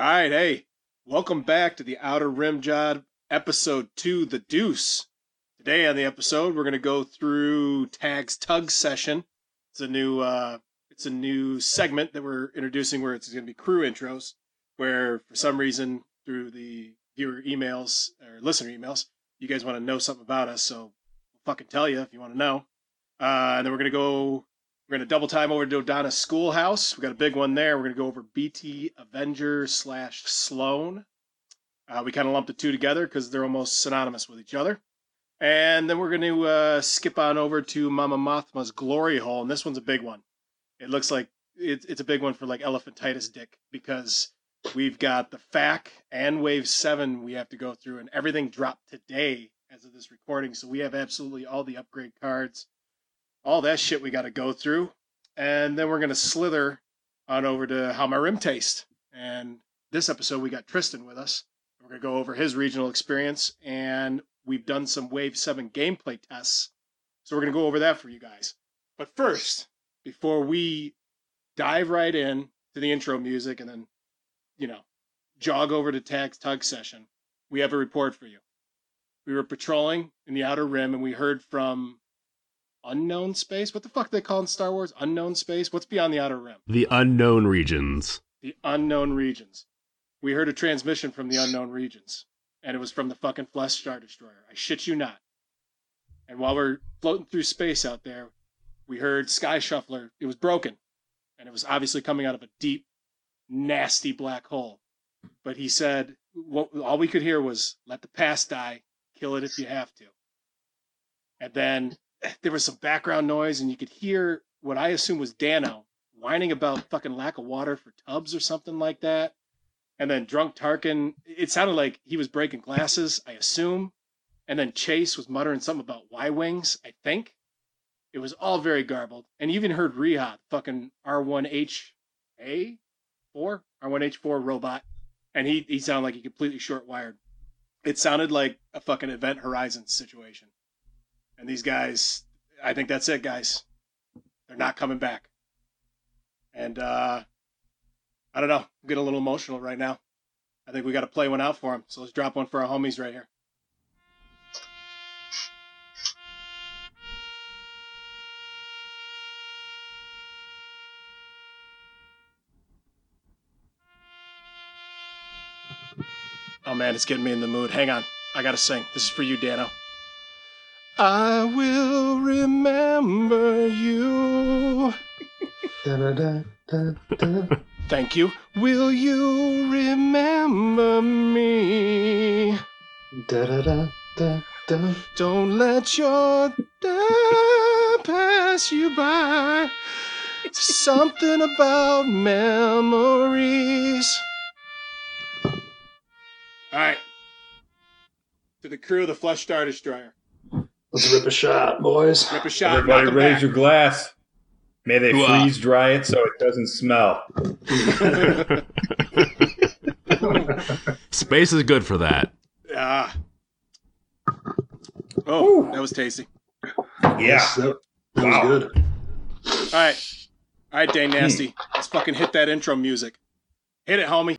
All right, hey, welcome back to the Outer Rim Job episode two, The Deuce. Today on the episode, we're gonna go through Tagge's Tug Session. It's a new, uh, it's a new segment that we're introducing where it's gonna be crew intros, where for some reason through the viewer emails or listener emails, you guys want to know something about us, so we'll fucking tell you if you want to know. Uh, and then we're gonna go we're going to double time over to Dodonna Schoolhouse. We got a big one there. We're going to go over BT Avenger slash Sloane. Uh, we kind of lumped the two together because they're almost synonymous with each other. And then we're going to uh, skip on over to Momma Mothma's Glory Hole. And this one's a big one. It looks like it, it's a big one for like elephantitis dick because we've got the FAC and Wave 7 we have to go through, and everything dropped today as of this recording. So we have absolutely all the upgrade cards all that shit we got to go through. And then we're going to slither on over to how my rim taste. And this episode, we got Tristan with us. We're going to go over his regional experience. And we've done some Wave 7 gameplay tests. So we're going to go over that for you guys. But first, before we dive right in to the intro music and then, you know, jog over to Tagge's Tug session, we have a report for you. We were patrolling in the outer rim and we heard from unknown space. What the fuck they call in Star Wars? Unknown space. What's beyond the outer rim? The unknown regions. The unknown regions. We heard a transmission from the unknown regions, and it was from the fucking Flesh Star Destroyer. I shit you not. And while we're floating through space out there, we heard Sky Shuffler. It was broken, and it was obviously coming out of a deep, nasty black hole. But he said, what, all we could hear was, "Let the past die. Kill it if you have to." And then there was some background noise, and you could hear what I assume was Dano whining about fucking lack of water for tubs or something like that. And then drunk Tarkin, it sounded like he was breaking glasses, I assume. And then Chase was muttering something about Y wings, I think. It was all very garbled. And you even heard Reha, fucking R1HA4, R1H4 robot, and he he sounded like he completely short wired. It sounded like a fucking Event Horizon situation. And these guys, I think that's it, guys. They're not coming back. And uh, I don't know. I'm getting a little emotional right now. I think we got to play one out for them. So let's drop one for our homies right here. Oh man, it's getting me in the mood. Hang on. I got to sing. This is for you, Dano. I will remember you. Da, da, da, da, da. Thank you. Will you remember me? Da, da, da, da, da. Don't let your day pass you by. Something about memories. All right. To the crew of the Flesh Star Destroyer. Let's rip a shot, boys. Rip a shot. Everybody raise back. your glass. May they Hooah. freeze dry it so it doesn't smell. Space is good for that. Ah. Oh, that was tasty. Yeah. Yes, that, that Wow. was good. All right. All right, Dane Nasty. Let's fucking hit that intro music. Hit it, homie.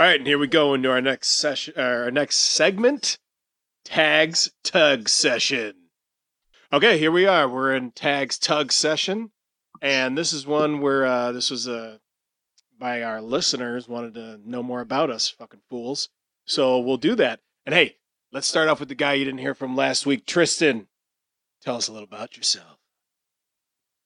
Right, and here we go into our next session, uh, our next segment, Tagge's Tug Session. Okay, here we are. We're in Tagge's Tug Session, and this is one where uh, this was uh, by our listeners wanted to know more about us, fucking fools. So we'll do that. And hey, let's start off with the guy you didn't hear from last week, Tristan. Tell us a little about yourself.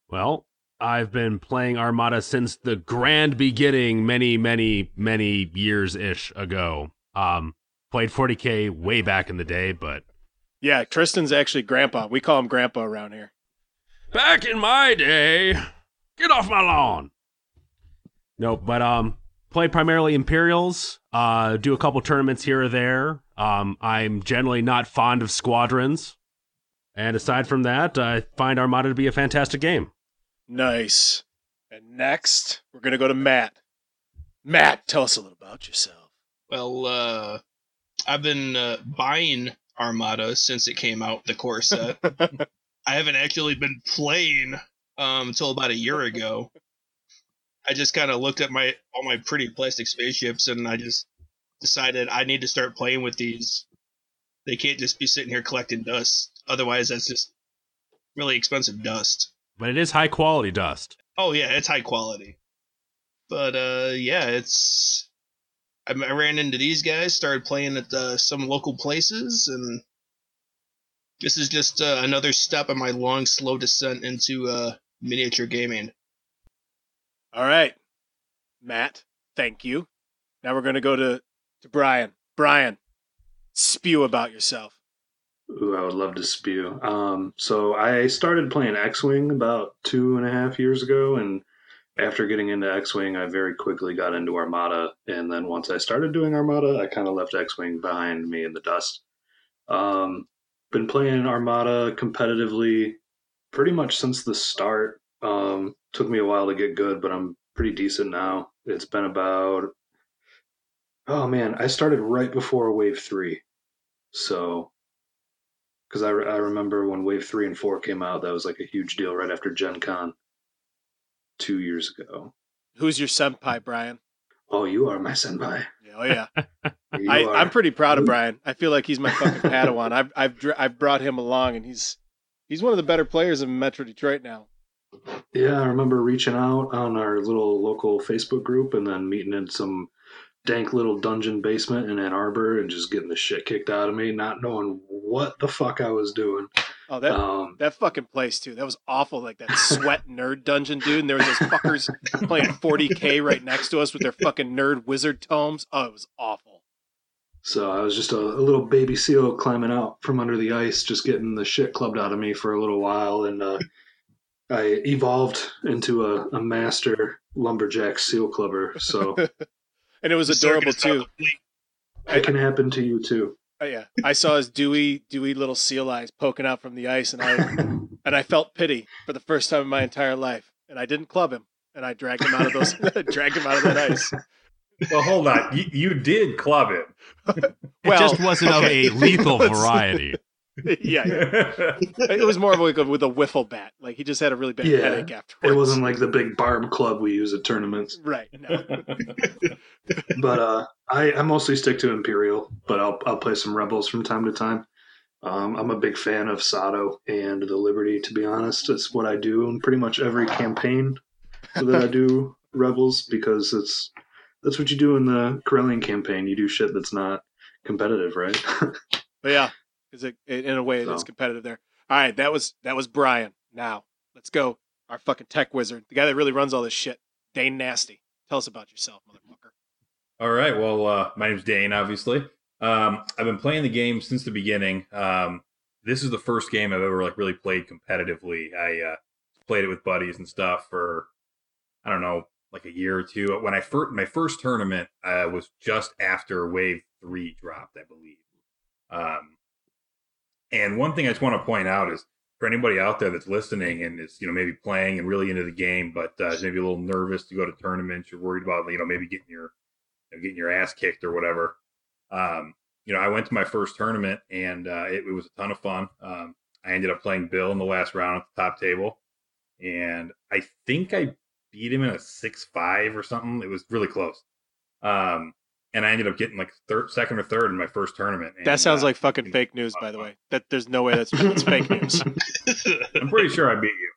Well, I've been playing Armada since the grand beginning, many, many, many years ish ago. Um, played 40k way back in the day, but Yeah, Tristan's actually grandpa. We call him grandpa around here. back in my day, get off my lawn. Nope, but um, play primarily Imperials. Uh, do a couple tournaments here or there. Um, I'm generally not fond of squadrons, and aside from that, I find Armada to be a fantastic game. Nice. And next, we're going to go to Matt. Matt, tell us a little about yourself. Well, uh, I've been uh, buying Armada since it came out, the core set. I haven't actually been playing um, until about a year ago. I just kind of looked at my all my pretty plastic spaceships, and I just decided I need to start playing with these. They can't just be sitting here collecting dust. Otherwise, that's just really expensive dust. But it is high quality dust. Oh yeah, it's high quality. But uh, yeah, it's. I, I ran into these guys, started playing at uh, some local places, and this is just uh, another step in my long, slow descent into uh, miniature gaming. All right, Matt. Thank you. Now we're gonna go to to Brian. Brian, spew about yourself. Ooh, I would love to spew. Um, so I started playing X-wing about two and a half years ago, and after getting into X-wing, I very quickly got into Armada. And then once I started doing Armada, I kind of left X-wing behind me in the dust. Um, been playing Armada competitively pretty much since the start. Um, took me a while to get good, but I'm pretty decent now. It's been about oh man, I started right before Wave Three, so because I, re- I remember when Wave Three and Four came out, that was like a huge deal right after Gen Con two years ago. Who's your senpai, Brian? Oh, you are my senpai. Yeah, Oh yeah, I, are. I'm pretty proud of Brian. I feel like he's my fucking Padawan. I've I've dr- I've brought him along, and he's he's one of the better players in Metro Detroit now. Yeah, I remember reaching out on our little local Facebook group and then meeting in some dank little dungeon basement in Ann Arbor and just getting the shit kicked out of me, not knowing what the fuck I was doing. Oh, that Um, that fucking place too. That was awful. Like that sweat nerd dungeon, dude. And there was those fuckers playing 40k right next to us with their fucking nerd wizard tomes. Oh, it was awful. so I was just a, a little baby seal climbing out from under the ice, just getting the shit clubbed out of me for a little while, and uh, I evolved into a, a master lumberjack seal clubber. So And it was The adorable too. it can happen to you too. Oh, yeah, I saw his dewy, dewy little seal eyes poking out from the ice, and I and I felt pity for the first time in my entire life. And I didn't club him, and I dragged him out of those, dragged him out of that ice. Well, hold on. You, you did club him. It just wasn't okay. of a lethal variety. yeah, yeah. it was more of like a, with a wiffle bat. Like he just had a really bad Yeah, headache afterwards. It wasn't like the big barb club we use at tournaments. right. No. but uh, I, I mostly stick to Imperial, but I'll I'll play some Rebels from time to time. Um, I'm a big fan of Sato and the Liberty. To be honest, it's what I do in pretty much every campaign that I do Rebels because it's that's what you do in the Corellian campaign. You do shit that's not competitive, right? But yeah, because it, it, in a way it is So. competitive there. All right, that was that was Brian. Now let's go. Our fucking tech wizard, the guy that really runs all this shit, Dane Nasty. Tell us about yourself, motherfucker. All right. Well, uh, my name's Dane, obviously. Um, I've been playing the game since the beginning. Um, this is the first game I've ever like really played competitively. I uh, played it with buddies and stuff for I don't know, like a year or two. When I first my first tournament uh, was just after Wave Three dropped, I believe. Um, and one thing I just want to point out is for anybody out there that's listening and is you know maybe playing and really into the game, but uh, is maybe a little nervous to go to tournaments, you're worried about you know maybe getting your you know, getting your ass kicked or whatever. Um, you know, I went to my first tournament and uh, it, it was a ton of fun. Um, I ended up playing Bill in the last round at the top table, and I think I beat him in a six five or something. It was really close. Um, and I ended up getting like third, second or third in my first tournament. that sounds uh, like fucking fake news, by the way. That there's no way that's it's fake news. I'm pretty sure I beat you.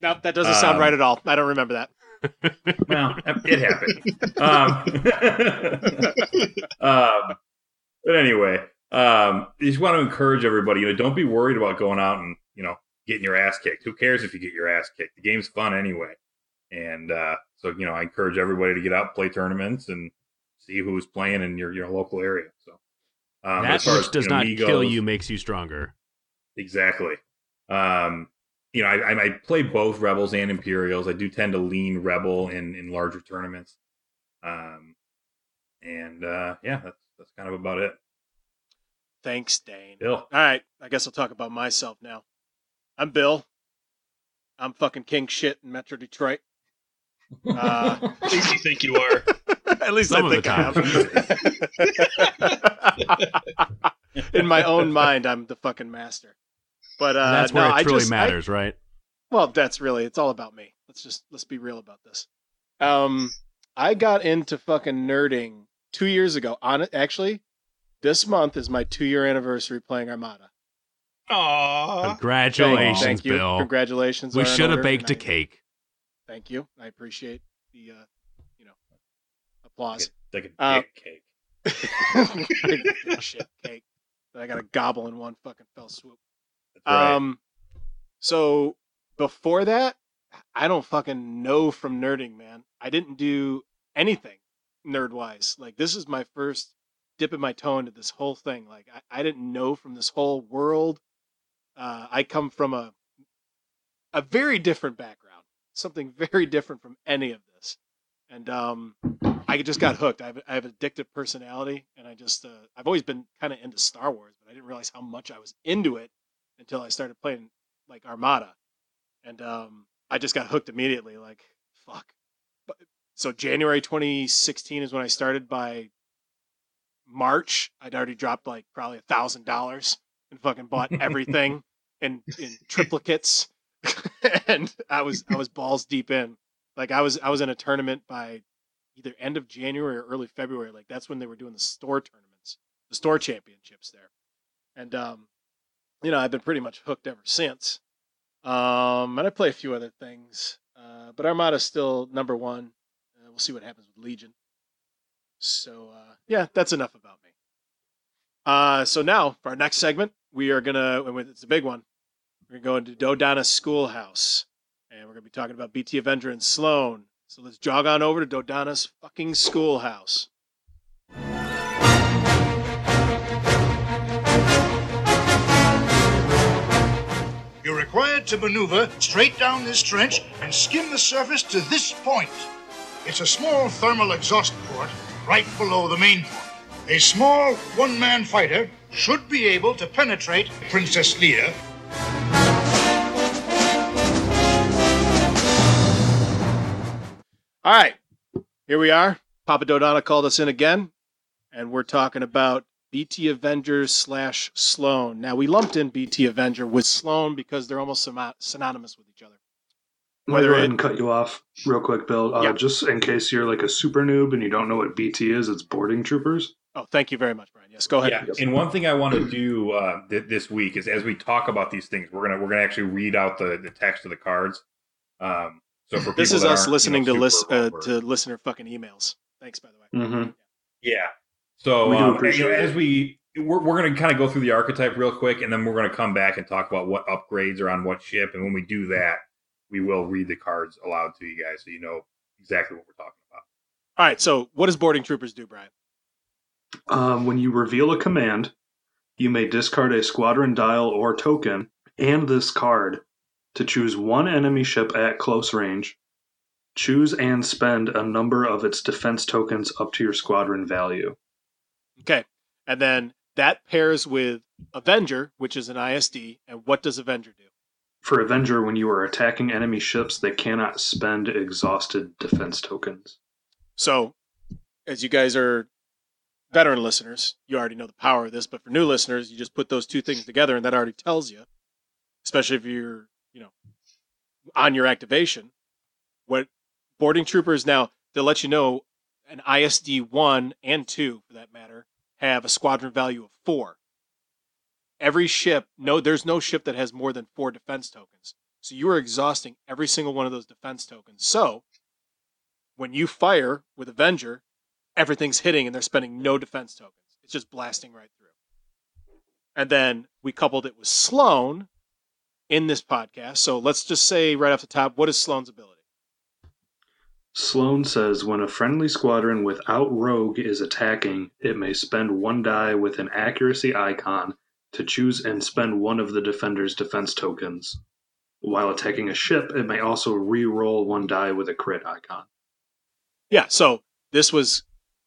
No, that doesn't sound Um, right at all. I don't remember that. Well, it happened. Um, um, but anyway, um, I just want to encourage everybody. You know, don't be worried about going out and you know getting your ass kicked. Who cares if you get your ass kicked? The game's fun anyway. And uh, so, you know, I encourage everybody to get out, play tournaments, and see who's playing in your your local area. So um, that as far which as, does you know, not me kill goes- you makes you stronger. Exactly. Um, you know, I, I, I play both rebels and imperials. I do tend to lean rebel in in larger tournaments. Um, and uh, yeah, that's that's kind of about it. Thanks, Dane. Bill. All right, I guess I'll talk about myself now. I'm Bill. I'm fucking king shit in Metro Detroit. Uh, At least you think you are. At least Some I think I have. In my own mind, I'm the fucking master. But uh, That's no, it I truly just, I- matters, right? well, that's really it's all about me. Let's just let's be real about this. Um, I got into fucking nerding two years ago. On it, actually, this month is my two year anniversary playing Armada. Aww. Congratulations, Thank you. Bill. Congratulations. We should have baked a cake. Thank you. I appreciate the uh, you know applause. Like a Uh, dick cake. Shit cake that I got to gobble in one fucking fell swoop. Right. Um, so before that, I don't fucking know from nerding, man. I didn't do anything nerd wise. Like this is my first dipping my toe into this whole thing. Like I, I didn't know from this whole world. Uh, I come from a a very different background, something very different from any of this, and um, I just got hooked. I have, I have an addictive personality, and I just uh, I've always been kind of into Star Wars, but I didn't realize how much I was into it until I started playing like Armada, and um, I just got hooked immediately. Like fuck. But, so January 2016 is when I started. By March, I'd already dropped like probably a thousand dollars and fucking bought everything in in triplicates, and I was I was balls deep in. Like I was I was in a tournament by either end of January or early February. Like that's when they were doing the store tournaments, the store championships there, and um, you know I've been pretty much hooked ever since. Um, and I play a few other things, uh, but Armada's still number one. Uh, we'll see what happens with Legion. So uh, yeah, that's enough about me. Uh, so now for our next segment, we are gonna. It's a big one. We're gonna go into Dodonna's schoolhouse, and we're gonna be talking about BT Avenger and Sloane. So let's jog on over to Dodonna's fucking schoolhouse. You're required to maneuver straight down this trench and skim the surface to this point. It's a small thermal exhaust port right below the main port. A small one man fighter should be able to penetrate Princess Leia. All right, here we are. Papa Dodonna called us in again, and we're talking about BT Avengers slash Sloane. Now we lumped in BT Avenger with Sloane because they're almost synonymous with each other. I'm gonna go ahead it- and cut you off real quick, Bill. Uh, Yeah. Just in case you're like a super noob and you don't know what BT is, it's boarding troopers. Oh, thank you very much, Brian. Yes, go ahead. Yeah, and one thing I want to do uh, th- this week is as we talk about these things, we're gonna we're gonna actually read out the, the text of the cards. Um, so for This is us aren't, you listening know, to list uh, to listener fucking emails. Thanks, by the way. Mm-hmm. Yeah. So We um, and, you know, as we we're, we're going to kind of go through the archetype real quick, and then we're going to come back and talk about what upgrades are on what ship. And when we do that, we will read the cards aloud to you guys, so you know exactly what we're talking about. All right, so what does boarding troopers do, Brian? Um, when you reveal a command, you may discard a squadron dial or token and this card to choose one enemy ship at close range. Choose and spend a number of its defense tokens up to your squadron value. Okay, and then that pairs with Avenger, which is an ISD. And what does Avenger do? For Avenger, when you are attacking enemy ships, they cannot spend exhausted defense tokens. So, as you guys are veteran listeners, you already know the power of this. But for new listeners, you just put those two things together, and that already tells you, especially if you're, on your activation, what boarding troopers now they'll let you know an ISD one and two, for that matter, have a squadron value of four. Every ship, no, there's no ship that has more than four defense tokens. So you are exhausting every single one of those defense tokens. So when you fire with Avenger, everything's hitting and they're spending no defense tokens. It's just blasting right through. And then we coupled it with Sloane in this podcast. So let's just say right off the top, what is Sloane's ability? Sloane says when a friendly squadron without rogue is attacking, it may spend one die with an accuracy icon to choose and spend one of the defender's defense tokens. While attacking a ship, it may also re-roll one die with a crit icon. Yeah, so this was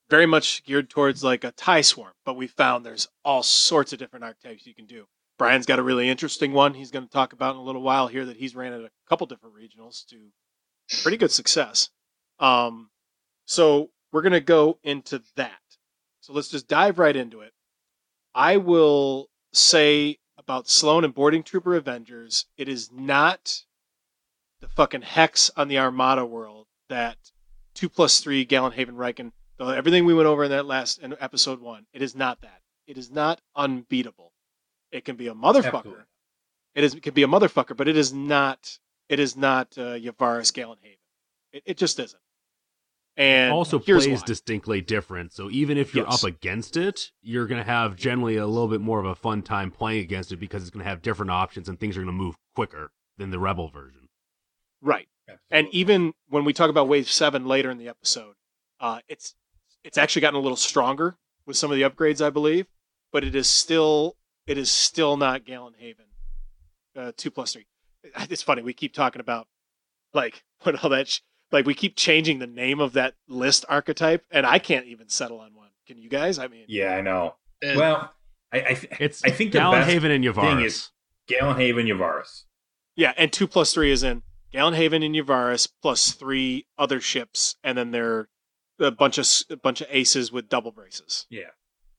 very much geared towards like a tie swarm, but we found there's all sorts of different archetypes you can do. Brian's got a really interesting one he's going to talk about in a little while here that he's ran at a couple different regionals to pretty good success. Um, so we're gonna go into that. So let's just dive right into it. I will say about Sloane and Boarding Trooper Avengers, it is not the fucking hex on the Armada world that two plus three Gallant Haven Rieekan. Everything we went over in that last in episode one, it is not that. It is not unbeatable. It can be a motherfucker. Absolutely. It is it can be a motherfucker, but it is not. It is not uh, Yavaris Gallant Haven. It, it just isn't. And also plays why. distinctly different. So even if you're Yes. up against it, you're going to have generally a little bit more of a fun time playing against it because it's going to have different options and things are going to move quicker than the Rebel version. right. And even when we talk about Wave Seven later in the episode, uh, it's it's actually gotten a little stronger with some of the upgrades, I believe. But it is still it is still not Gallant Haven uh, two plus three. It's funny we keep talking about like what all that sh- like we keep changing the name of that list archetype, and I can't even settle on one. Can you guys? I mean, yeah, I know. And Well, I I, th- It's I think the Gallant Haven and thing Yavaris. is Gallant Haven Yavaris. yeah, and two plus three is in Gallant Haven and Yavaris plus three other ships, and then they're a bunch of a bunch of aces with double braces. Yeah.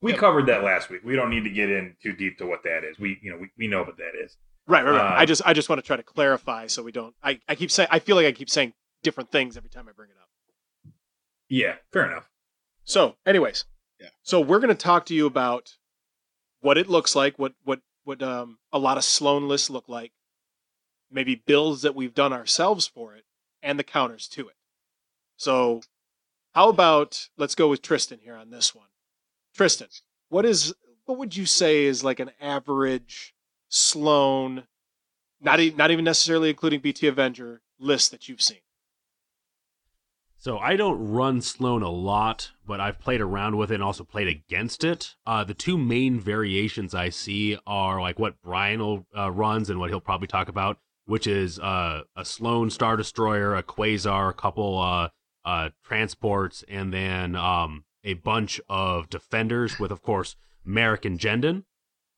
We Yep. covered that last week. We don't need to get in too deep to what that is. We you know we, we know what that is. Right, right, right. Uh, I just I just want to try to clarify so we don't. I, I keep saying I feel like I keep saying different things every time I bring it up. Yeah, fair enough. So, anyways, Yeah. So we're going to talk to you about what it looks like, what what what um a lot of Sloane lists look like, maybe builds that we've done ourselves for it, and the counters to it. So, how about let's go with Tristan here on this one. Tristan, what is what would you say is like an average Sloane, not e- not even necessarily including BT Avenger list that you've seen? So I don't run Sloane a lot, but I've played around with it and also played against it. Uh, the two main variations I see are like what Brian will, uh, runs and what he'll probably talk about, which is uh, a Sloane Star Destroyer, a Quasar, a couple uh, uh, transports, and then um, a bunch of defenders with, of course, Maarek and Jendon.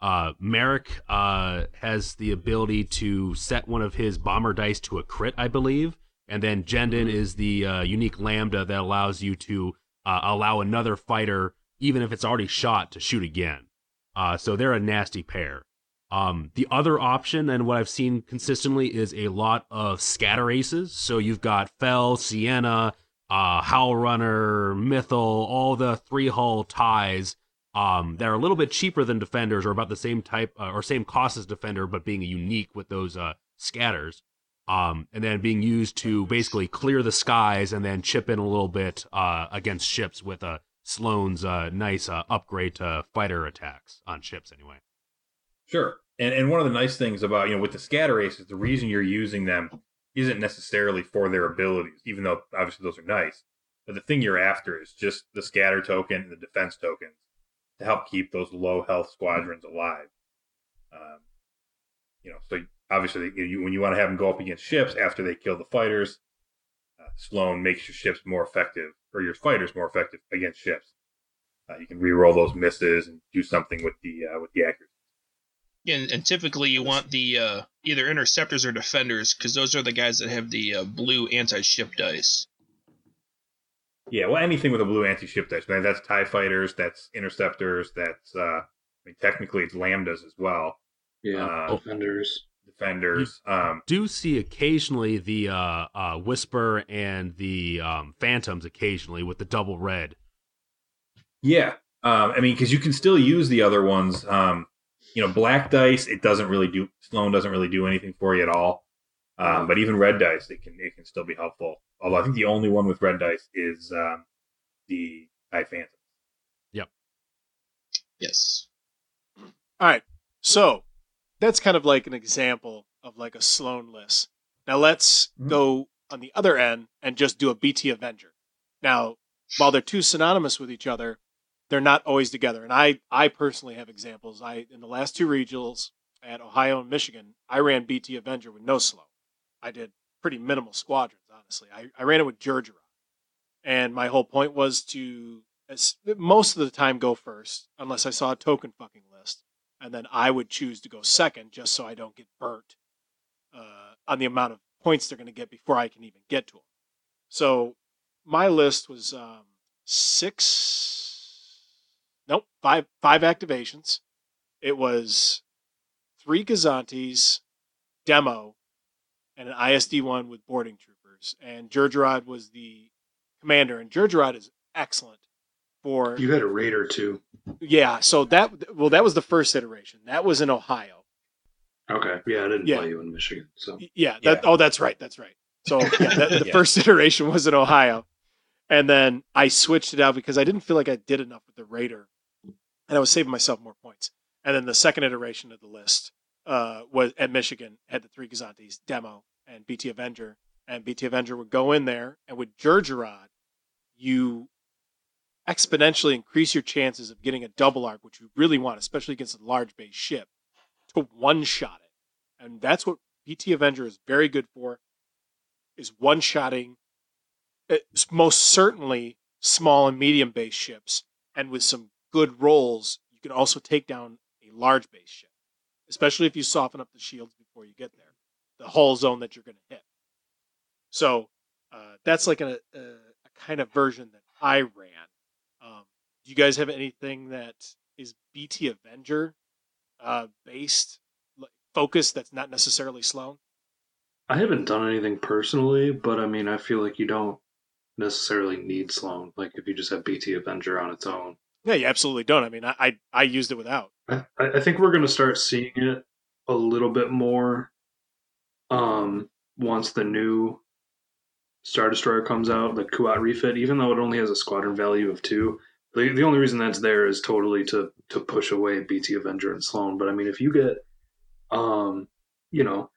Uh, Maarek uh, has the ability to set one of his bomber dice to a crit, I believe. And then Jendon is the uh, unique lambda that allows you to uh, allow another fighter, even if it's already shot, to shoot again. Uh, so they're a nasty pair. Um, the other option, and what I've seen consistently, is a lot of scatter aces. So you've got Fel, Ciena, uh, Howl Runner, Mithel, all the three hull ties um, that are a little bit cheaper than Defenders, or about the same type uh, or same cost as Defender, but being unique with those uh, scatters um, and then being used to basically clear the skies and then chip in a little bit uh, against ships with uh, Sloane's uh, nice uh, upgrade to fighter attacks on ships, anyway. Sure. And and one of the nice things about, you know, with the scatter aces, the reason you're using them isn't necessarily for their abilities, even though obviously those are nice. But the thing you're after is just the scatter token and the defense tokens to help keep those low health squadrons alive. Um, you know, so obviously you, when you want to have them go up against ships after they kill the fighters, uh, Sloane makes your ships more effective or your fighters more effective against ships. Uh, you can re-roll those misses and do something with the uh, with the accuracy. And, and typically you want the uh, either interceptors or defenders because those are the guys that have the uh, blue anti-ship dice. Yeah, well, anything with a blue anti-ship dice, man. That's Tie fighters, that's interceptors, that's uh, I mean, technically it's lambdas as well. Yeah, Uh, defenders. defenders. Um, Do see occasionally the uh, uh, Whisper and the um, Phantoms occasionally with the double red. yeah, um, I mean, because you can still use the other ones. Um, you know, black dice, it doesn't really do. Sloane doesn't really do anything for you at all. Um, but even red dice, it can it can still be helpful. Although I think the only one with red dice is um, the Tie Phantom. Yep. Yes. All right. So that's kind of like an example of like a Sloane list. Now let's Mhm. go on the other end and just do a BT Avenger. Now, while they're too synonymous with each other, they're not always together. And I, I personally have examples. I in the last two regionals at Ohio and Michigan, I ran BT Avenger with no slow. I did pretty minimal squadrons, honestly. I, I ran it with Georgia. And my whole point was to most of the time go first, unless I saw a token fucking list and then I would choose to go second just so I don't get burnt uh, on the amount of points they're going to get before I can even get to them. So my list was um, six, nope, five five activations. It was three Gozantis, demo, and an ISD one with boarding troopers. And Jerjerrod was the commander, and Jerjerrod is excellent for You had a raider too. yeah. So that well, that was the first iteration. That was in Ohio. Okay. Yeah, I didn't Yeah. play you in Michigan. So Yeah. That, Oh, that's right. That's right. So yeah, that, the Yeah. first iteration was in Ohio, and then I switched it out because I didn't feel like I did enough with the Raider, and I was saving myself more points. And then the second iteration of the list uh, was at Michigan had the three Gozantis demo and BT Avenger, and BT Avenger would go in there, and with Jerjerrod, you exponentially increase your chances of getting a double arc, which you really want, especially against a large base ship, to one shot it. And that's what BT Avenger is very good for, is one shotting most certainly small and medium base ships. And with some good rolls, you can also take down a large base ship, especially if you soften up the shields before you get there, the hull zone that you're going to hit. So uh, that's like a, a, a kind of version that I ran. Um, do you guys have anything that is BT Avenger uh, based like, focus that's not necessarily Sloane? I haven't done anything personally, but I mean, I feel like you don't necessarily need Sloane. Like if you just have BT Avenger on its own. Yeah, you absolutely don't. I mean, I I, I used it without. I, I think we're going to start seeing it a little bit more um, once the new Star Destroyer comes out, the Kuat refit, even though it only has a squadron value of two. The, the only reason that's there is totally to to push away BT Avenger and Sloane. But I mean, if you get, um, you know,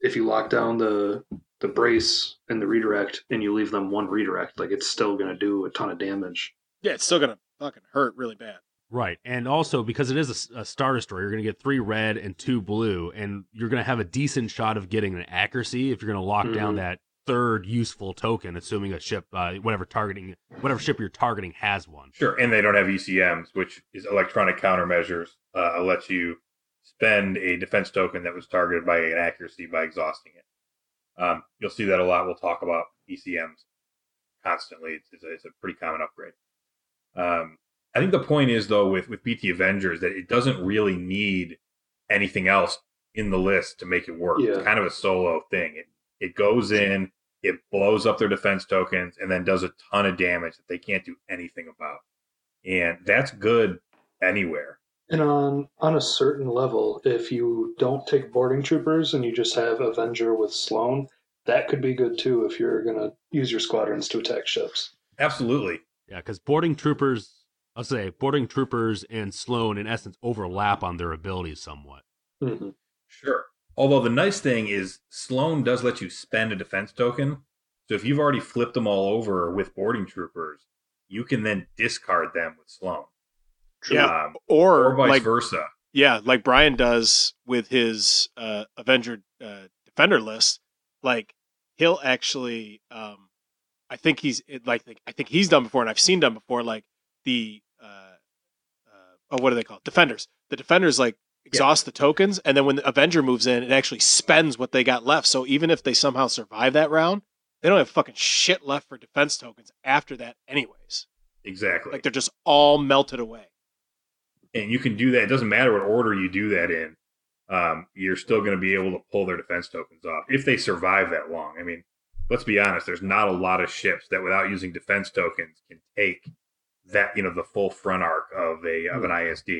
if you lock down the the brace and the redirect and you leave them one redirect, like it's still going to do a ton of damage. Yeah, it's still gonna fucking hurt really bad. Right. And also because it is a Star Destroyer, you're going to get three red and two blue, and you're going to have a decent shot of getting an accuracy if you're going to lock down Mhm. that third useful token, assuming a ship, uh, whatever targeting, whatever ship you're targeting has one. Sure, and they don't have ECMs, which is electronic countermeasures. Uh, lets you spend a defense token that was targeted by an accuracy by exhausting it. Um, you'll see that a lot. We'll talk about ECMs constantly. It's, it's, a, it's a pretty common upgrade. Um, I think the point is though with with BT Avengers that it doesn't really need anything else in the list to make it work. Yeah. It's kind of a solo thing. It it goes in, it blows up their defense tokens, and then does a ton of damage that they can't do anything about. And that's good anywhere. And on on a certain level, if you don't take boarding troopers and you just have Avenger with Sloane, that could be good too if you're gonna use your squadrons to attack ships. Absolutely. Yeah, because boarding troopers, I'll say boarding troopers and Sloane in essence overlap on their abilities somewhat. hmm Sure. Although the nice thing is Sloane does let you spend a defense token. So if you've already flipped them all over with boarding troopers, you can then discard them with Sloane. Yeah, Um, or, or vice like versa. yeah, like Brian does with his uh, Avenger uh, Defender list. Like he'll actually, um, I think he's it, like I think he's done before, and I've seen done before. Like the uh, uh, oh, what do they call it? Defenders? The defenders like exhaust the tokens, and then when the Avenger moves in, it actually spends what they got left. So even if they somehow survive that round, they don't have fucking shit left for defense tokens after that, anyways. Exactly. Like they're just all melted away. and you can do that. It doesn't matter what order you do that in. Um, you're still going to be able to pull their defense tokens off if they survive that long. I mean, let's be honest. There's not a lot of ships that, without using defense tokens, can take that you know the full front arc of a of an hmm. ISD.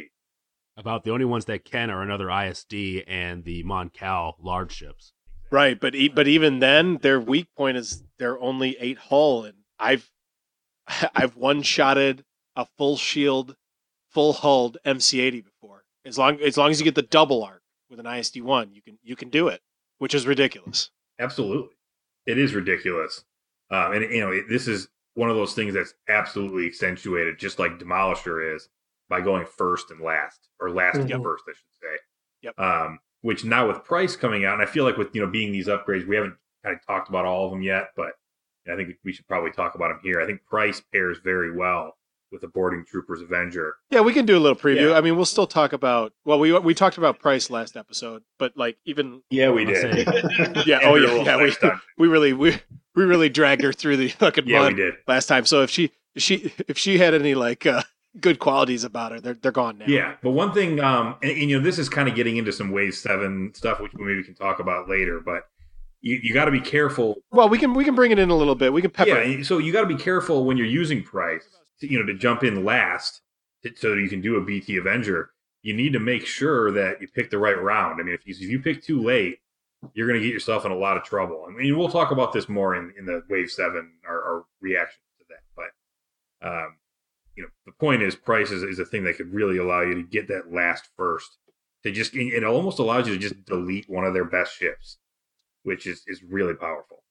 About the only ones that can are another ISD and the Moncal large ships. Right, but e- but even then, their weak point is they're only eight hull, and I've I've one shotted a full shield, full hulled MC80 before. As long as long as you get the double arc with an ISD one, you can you can do it, which is ridiculous. Absolutely, it is ridiculous. Um, and you know, it, this is one of those things that's absolutely accentuated, just like Demolisher is, by going first and last, or last and Mhm. first, I should say. Yep. Um, which now with Pryce coming out, and I feel like with you know being these upgrades, we haven't kind of talked about all of them yet, but I think we should probably talk about them here. I think Pryce pairs very well with the Boarding Troopers Avenger. Yeah, we can do a little preview. Yeah. I mean, we'll still talk about well, we we talked about Pryce last episode, but like even Yeah, we did. yeah, oh yeah, yeah, we time. we really we we really dragged her through the fucking yeah, mud we did. last time. So if she she if she had any like uh, good qualities about her, they're they're gone now. Yeah, but one thing, um, and, and, you know, this is kind of getting into some Wave Seven stuff, which maybe we maybe can talk about later. But you, you got to be careful. Well, we can we can bring it in a little bit. We can pepper. Yeah, so you got to be careful when you're using Pryce. To, you know, to jump in last, to, so you can do a BT Avenger. You need to make sure that you pick the right round. I mean, if you, if you pick too late, you're going to get yourself in a lot of trouble. I mean, we'll talk about this more in, in the Wave Seven our, our reaction to that. But um, you know, the point is Pryce is, is a thing that could really allow you to get that last first. To just it almost allows you to just delete one of their best ships, which is is really powerful.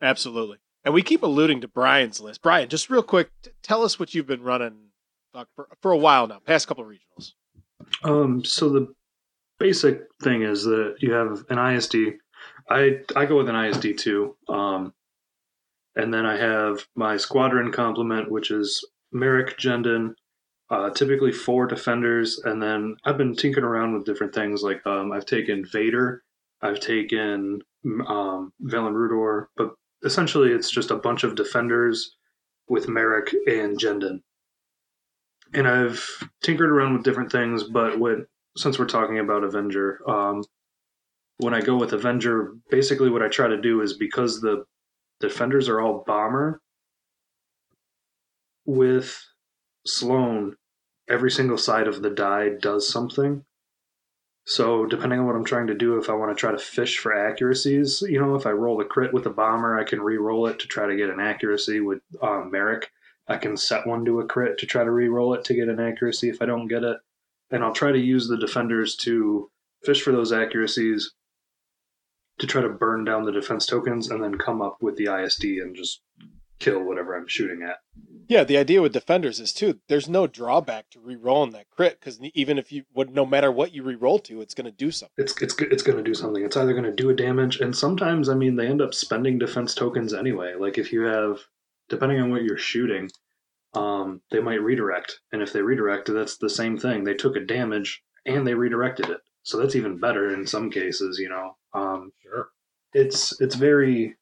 Absolutely. And we keep alluding to Brian's list. Brian, just real quick, t- tell us what you've been running uh, for, for a while now, past couple of regionals. Um, so the basic thing is that you have an ISD. I I go with an ISD too. Um, and then I have my squadron complement, which is Maarek Jendon, uh, typically four defenders, and then I've been tinkering around with different things. Like um, I've taken Vader, I've taken um, Valen Rudor, but essentially it's just a bunch of defenders with Maarek and Jendon. And I've tinkered around with different things, but when since we're talking about Avenger, um, when I go with Avenger, basically what I try to do is because the defenders are all bomber, with Sloane, every single side of the die does something. So depending on what I'm trying to do, if I want to try to fish for accuracies, you know, if I roll a crit with a bomber, I can re-roll it to try to get an accuracy with um, Maarek. I can set one to a crit to try to re-roll it to get an accuracy if I don't get it, and I'll try to use the defenders to fish for those accuracies to try to burn down the defense tokens and then come up with the ISD and just kill whatever I'm shooting at. Yeah, the idea with defenders is too. There's no drawback to re-rolling that crit because even if you would, no matter what you re-roll to, it's going to do something. It's it's it's going to do something. It's either going to do a damage, and sometimes I mean they end up spending defense tokens anyway. Like if you have, depending on what you're shooting, um, they might redirect, and if they redirect, that's the same thing. They took a damage and they redirected it, so that's even better in some cases. You know, um, Sure. it's it's very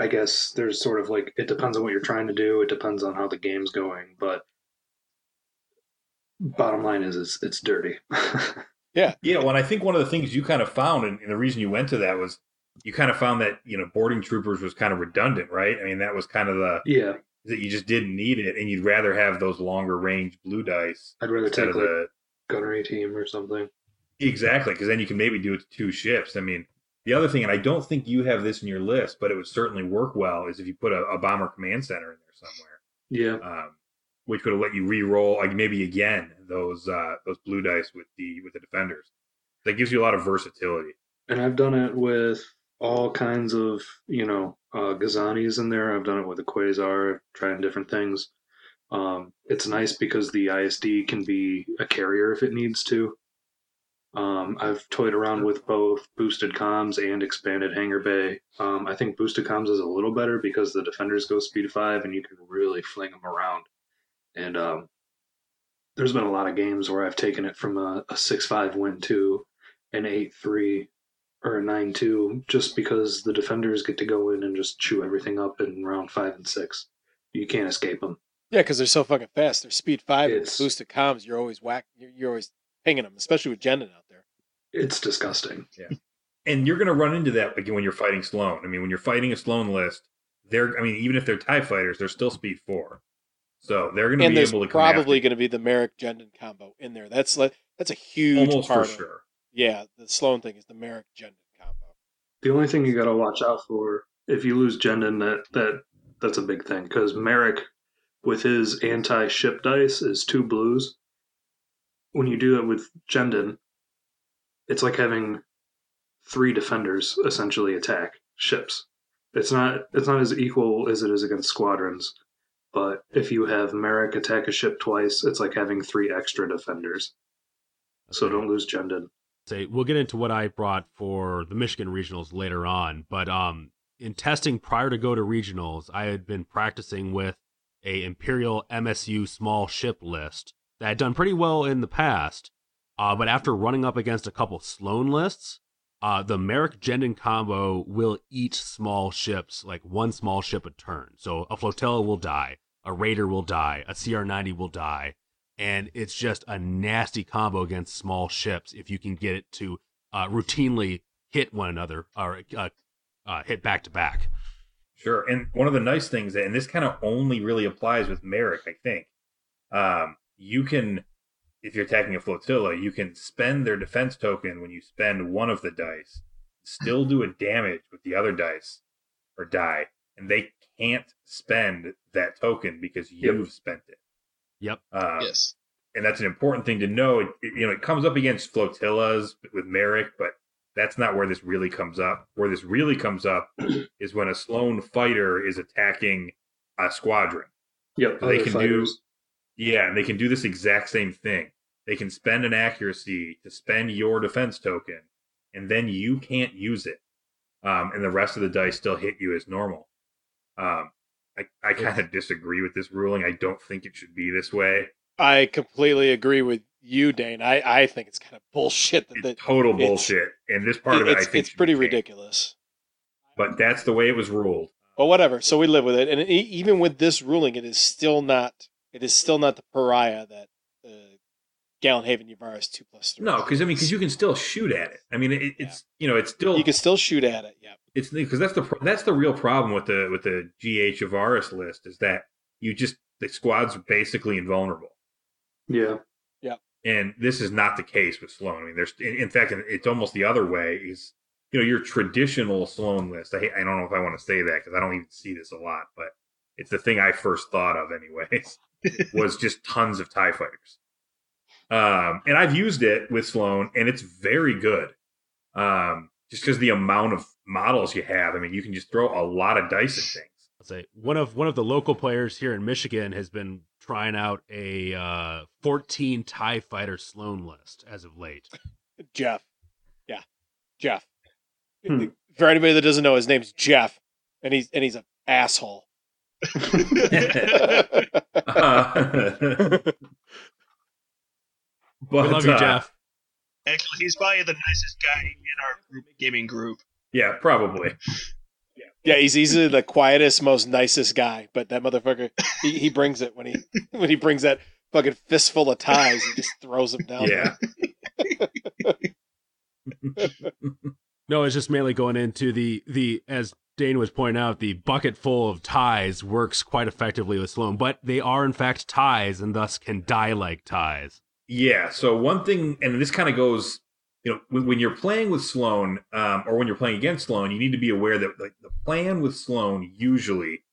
I guess there's sort of like it depends on what you're trying to do. It depends on how the game's going, but bottom line is it's it's dirty. Yeah, yeah. well, and I think one of the things you kind of found, and, and the reason you went to that was you kind of found that you know boarding troopers was kind of redundant, right? I mean, that was kind of the yeah, that you just didn't need it, and you'd rather have those longer range blue dice I'd rather take of like the gunnery team or something. exactly because then you can maybe do it to two ships. I mean, the other thing, and I don't think you have this in your list, but it would certainly work well, is if you put a, a bomber command center in there somewhere. Yeah, um, which would let you re-roll like maybe again those uh, those blue dice with the with the defenders. That gives you a lot of versatility. and I've done it with all kinds of you know uh, Gozantis in there. I've done it with the Quasar, trying different things. Um, it's nice because the ISD can be a carrier if it needs to. Um, I've toyed around with both boosted comms and expanded hangar bay. Um, I think boosted comms is a little better because the defenders go speed five and you can really fling them around. And um, there's been a lot of games where I've taken it from a, a six five win to an eight three or a nine two just because the defenders get to go in and just chew everything up in round five and six. You can't escape them. Yeah, because they're so fucking fast. They're speed five and boosted comms. You're always whack. You're, you're always pinging them, especially with Jendon out there. It's disgusting. Yeah. And you're going to run into that again when you're fighting Sloane. I mean, when you're fighting a Sloane list, they're I mean, even if they're Tie fighters, they're still speed four, so they're going to be there's able to probably going to be the Maarek Jendon combo in there. That's like that's a huge almost part. for of- sure. Yeah, the Sloane thing is the Maarek Jendon combo. The only thing you got to watch out for if you lose Jendon, that that that's a big thing because Maarek, with his anti-ship dice, is two blues. When you do that with Jendon, it's like having three defenders essentially attack ships. It's not it's not as equal as it is against squadrons, but if you have Maarek attack a ship twice, it's like having three extra defenders. So don't lose Jendon. say we'll get into what I brought for the Michigan regionals later on, but um in testing prior to go to regionals, I had been practicing with a Imperial MSU small ship list that had done pretty well in the past. Uh, but after running up against a couple Sloane lists, uh, the Maarek Jendon combo will eat small ships, like one small ship a turn. So a flotilla will die. a Raider will die, a CR90 will die, and it's just a nasty combo against small ships if you can get it to uh, routinely hit one another or uh, uh, hit back to back. Sure. And one of the nice things, and this kind of only really applies with Maarek, I think, um, you can, if you're attacking a flotilla, you can spend their defense token when you spend one of the dice, still do a damage with the other dice or die, and they can't spend that token because you've spent it. Yep. Uh, yes. and that's an important thing to know. It, it- you know, it comes up against flotillas with Maarek, but that's not where this really comes up. Where this really comes up is when a Sloane fighter is attacking a squadron. Yep. They other can do- fighters. Yeah, and they can do this exact same thing. They can spend an accuracy to spend your defense token, and then you can't use it. Um, and the rest of the dice still hit you as normal. Um, I, I kind of disagree with this ruling. I don't think it should be this way. I completely agree with you, Dane. I, I think it's kind of bullshit that, total bullshit. And this part of it, I think, it's pretty ridiculous. But that's the way it was ruled. But whatever. So we live with it, and even with this ruling, it is still not. It is still not the pariah that uh, Gallant Haven Yavaris two plus three. No, because I mean, because you can still shoot at it. I mean, it, it's you know, it's still you can still shoot at it. Yeah. it's because that's the that's the real problem with the with the GH Yavaris list is that you just the squads are basically invulnerable, Yeah. yeah. and this is not the case with Sloane. I mean, there's in, in fact, it's almost the other way. Is you know your traditional Sloane list. I I don't know if I want to say that because I don't even see this a lot, but it's the thing I first thought of anyways. Was just tons of Tie fighters, um, and I've used it with Sloane, and it's very good. Um, just because the amount of models you have, I mean, you can just throw a lot of dice at things. I'll say one of one of the local players here in Michigan has been trying out a uh, 14 Tie Fighter Sloane list as of late. Jeff. Yeah. Jeff. Hmm. For anybody that doesn't know, his name's Jeff, and he's and he's an asshole. Uh, but we love you, uh, Jeff. Actually, he's probably the nicest guy in our group, gaming group. Yeah, probably. yeah, he's easily the quietest, most nicest guy, but that motherfucker, he, he brings it when he when he brings that fucking fistful of ties, he just throws them down. Yeah. No, it's just mainly going into the the as Dane was pointing out, the bucket full of ties works quite effectively with Sloane, but they are in fact ties and thus can die like ties. Yeah. So one thing, and this kind of goes, you know, when, when you're playing with Sloane, um, or when you're playing against Sloane, you need to be aware that like the plan with Sloane usually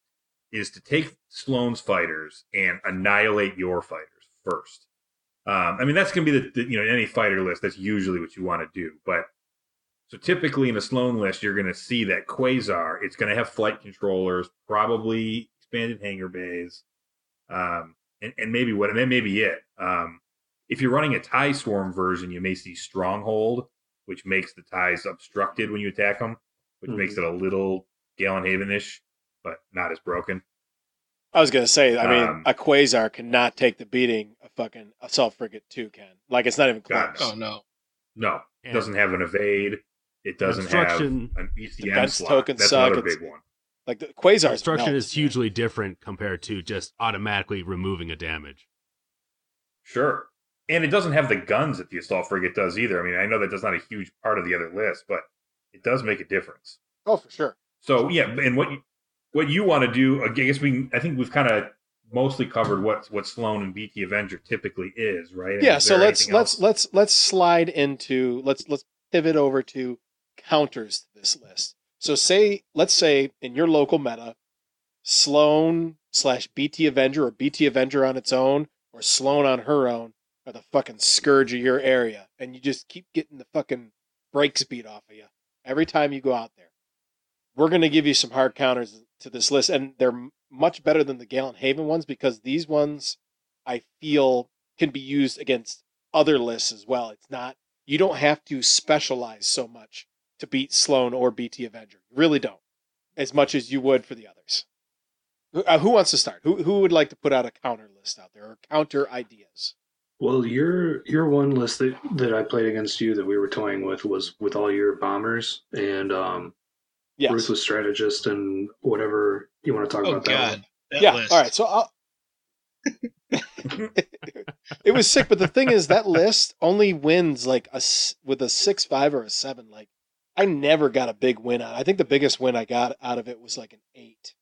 is to take Sloane's fighters and annihilate your fighters first. Um, I mean, that's going to be the, the you know any fighter list. That's usually what you want to do. But so typically in a Sloane list, you're going to see that Quasar. It's going to have flight controllers, probably expanded hangar bays, um, and, and maybe what, and that may be it. Um, if you're running a tie swarm version, you may see stronghold, which makes the ties obstructed when you attack them, which Mhm. makes it a little Gallant Haven-ish, but not as broken. I was gonna say, I mean, Um, a quasar cannot take the beating a fucking assault frigate two can. Like it's not even God, close. Oh no. No, it doesn't have an evade. It doesn't have Obstruction- an ECM defense slot. tokens That's suck. another It's- big one. Like the quasar Construction is hugely different compared to just automatically removing a damage. Sure. And it doesn't have the guns that the assault frigate does either. I mean, I know that that's not a huge part of the other list, but it does make a difference. Oh, for sure. So yeah, and what you, what you want to do? I guess we I think we've kind of mostly covered what what Sloane and BT Avenger typically is, right? Yeah is so let's let's else? let's let's slide into let's let's pivot over to counters to this list so say let's say in your local meta sloane slash bt avenger or bt avenger on its own or sloane on her own are the fucking scourge of your area and you just keep getting the fucking brakes beat off of you every time you go out there we're going to give you some hard counters to this list and they're much better than the gallant haven ones because these ones i feel can be used against other lists as well. It's not you don't have to specialize so much to beat Sloane or BT Avenger. You really don't, as much as you would for the others. Who- uh, who wants to start? Who who would like to put out a counter list out there or counter ideas? Well, your your one list that, that I played against you that we were toying with was with all your bombers and um, Yes. ruthless strategist and whatever you want to talk Oh about that. god. one. That yeah. list. All right. So I'll it was sick, but the thing is that list only wins like a s- with a six five or a seven. Like I never got a big win out. I think the biggest win I got out of it was like an eight,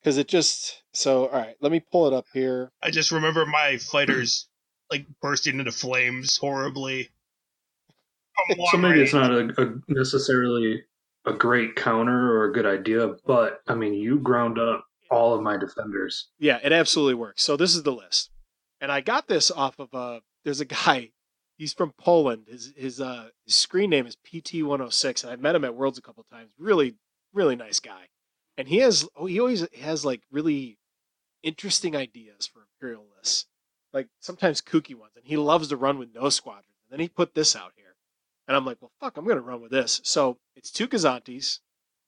because it just so. All right, let me pull it up here. I just remember my fighters like bursting into flames horribly. So long maybe it's not a, a necessarily a great counter or a good idea, but I mean, you ground up all of my defenders. Yeah, it absolutely works. So this is the list, and I got this off of a. There's a guy. He's from Poland. His his uh his screen name is PT106, and I met him at Worlds a couple times. Really, really nice guy, and he has oh he always has like really interesting ideas for Imperial lists, like sometimes kooky ones, and he loves to run with no squadrons. And then he put this out here, and I'm like, well, fuck, I'm gonna run with this. So it's two Gozantis,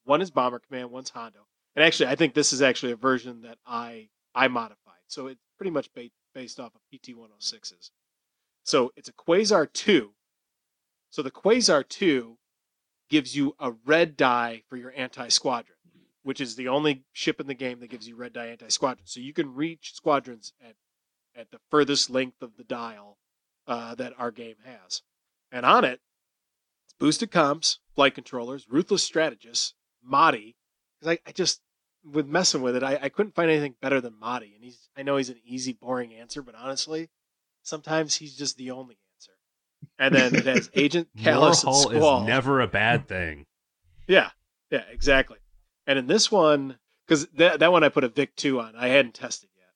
one is Bomber Command, one's Hondo. And actually, I think this is actually a version that I I modified. So it's pretty much ba- based off of PT106s. So it's a Quasar 2. So the Quasar 2 gives you a red die for your anti squadron, which is the only ship in the game that gives you red die anti squadron. So you can reach squadrons at at the furthest length of the dial uh, that our game has. And on it, it's boosted comms, flight controllers, ruthless strategists, Madi, because I, I just with messing with it, I, I couldn't find anything better than Madi. And he's I know he's an easy, boring answer, but honestly, sometimes he's just the only answer. And then it has Agent Kallus and Moral Squall. is never a bad thing. Yeah, yeah, exactly. And in this one, because that that one I put a Vic two on, I hadn't tested yet.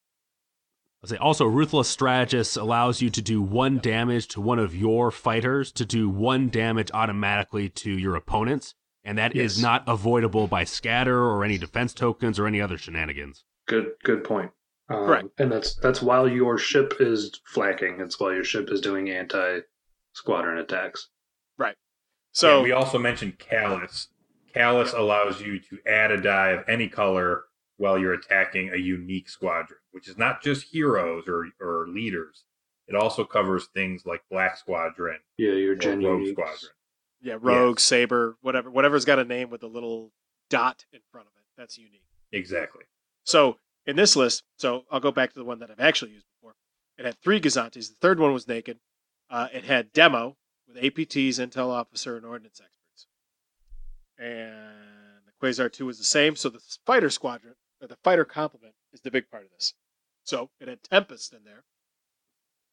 I'll say also, Ruthless Strategist allows you to do one damage to one of your fighters to do one damage automatically to your opponents, and that is Yes. not avoidable by scatter or any defense tokens or any other shenanigans. Good, good point. Um, Correct. And that's that's while your ship is flacking. It's while your ship is doing anti squadron attacks. Right. So And we also mentioned Kallus. Kallus allows you to add a die of any color while you're attacking a unique squadron, which is not just heroes or, or leaders. It also covers things like Black Squadron Yeah, your or gen Rogue uniques. Squadron. yeah, Rogue, Saber, whatever, whatever's got a name with a little dot in front of it, that's unique. Exactly. So in this list, so I'll go back to the one that I've actually used before. It had three Gozantis. The third one was naked. Uh, it had demo with APTs, intel officer, and ordnance experts. And the Quasar 2 was the same. So the fighter squadron, or the fighter complement, is the big part of this. So it had Tempest in there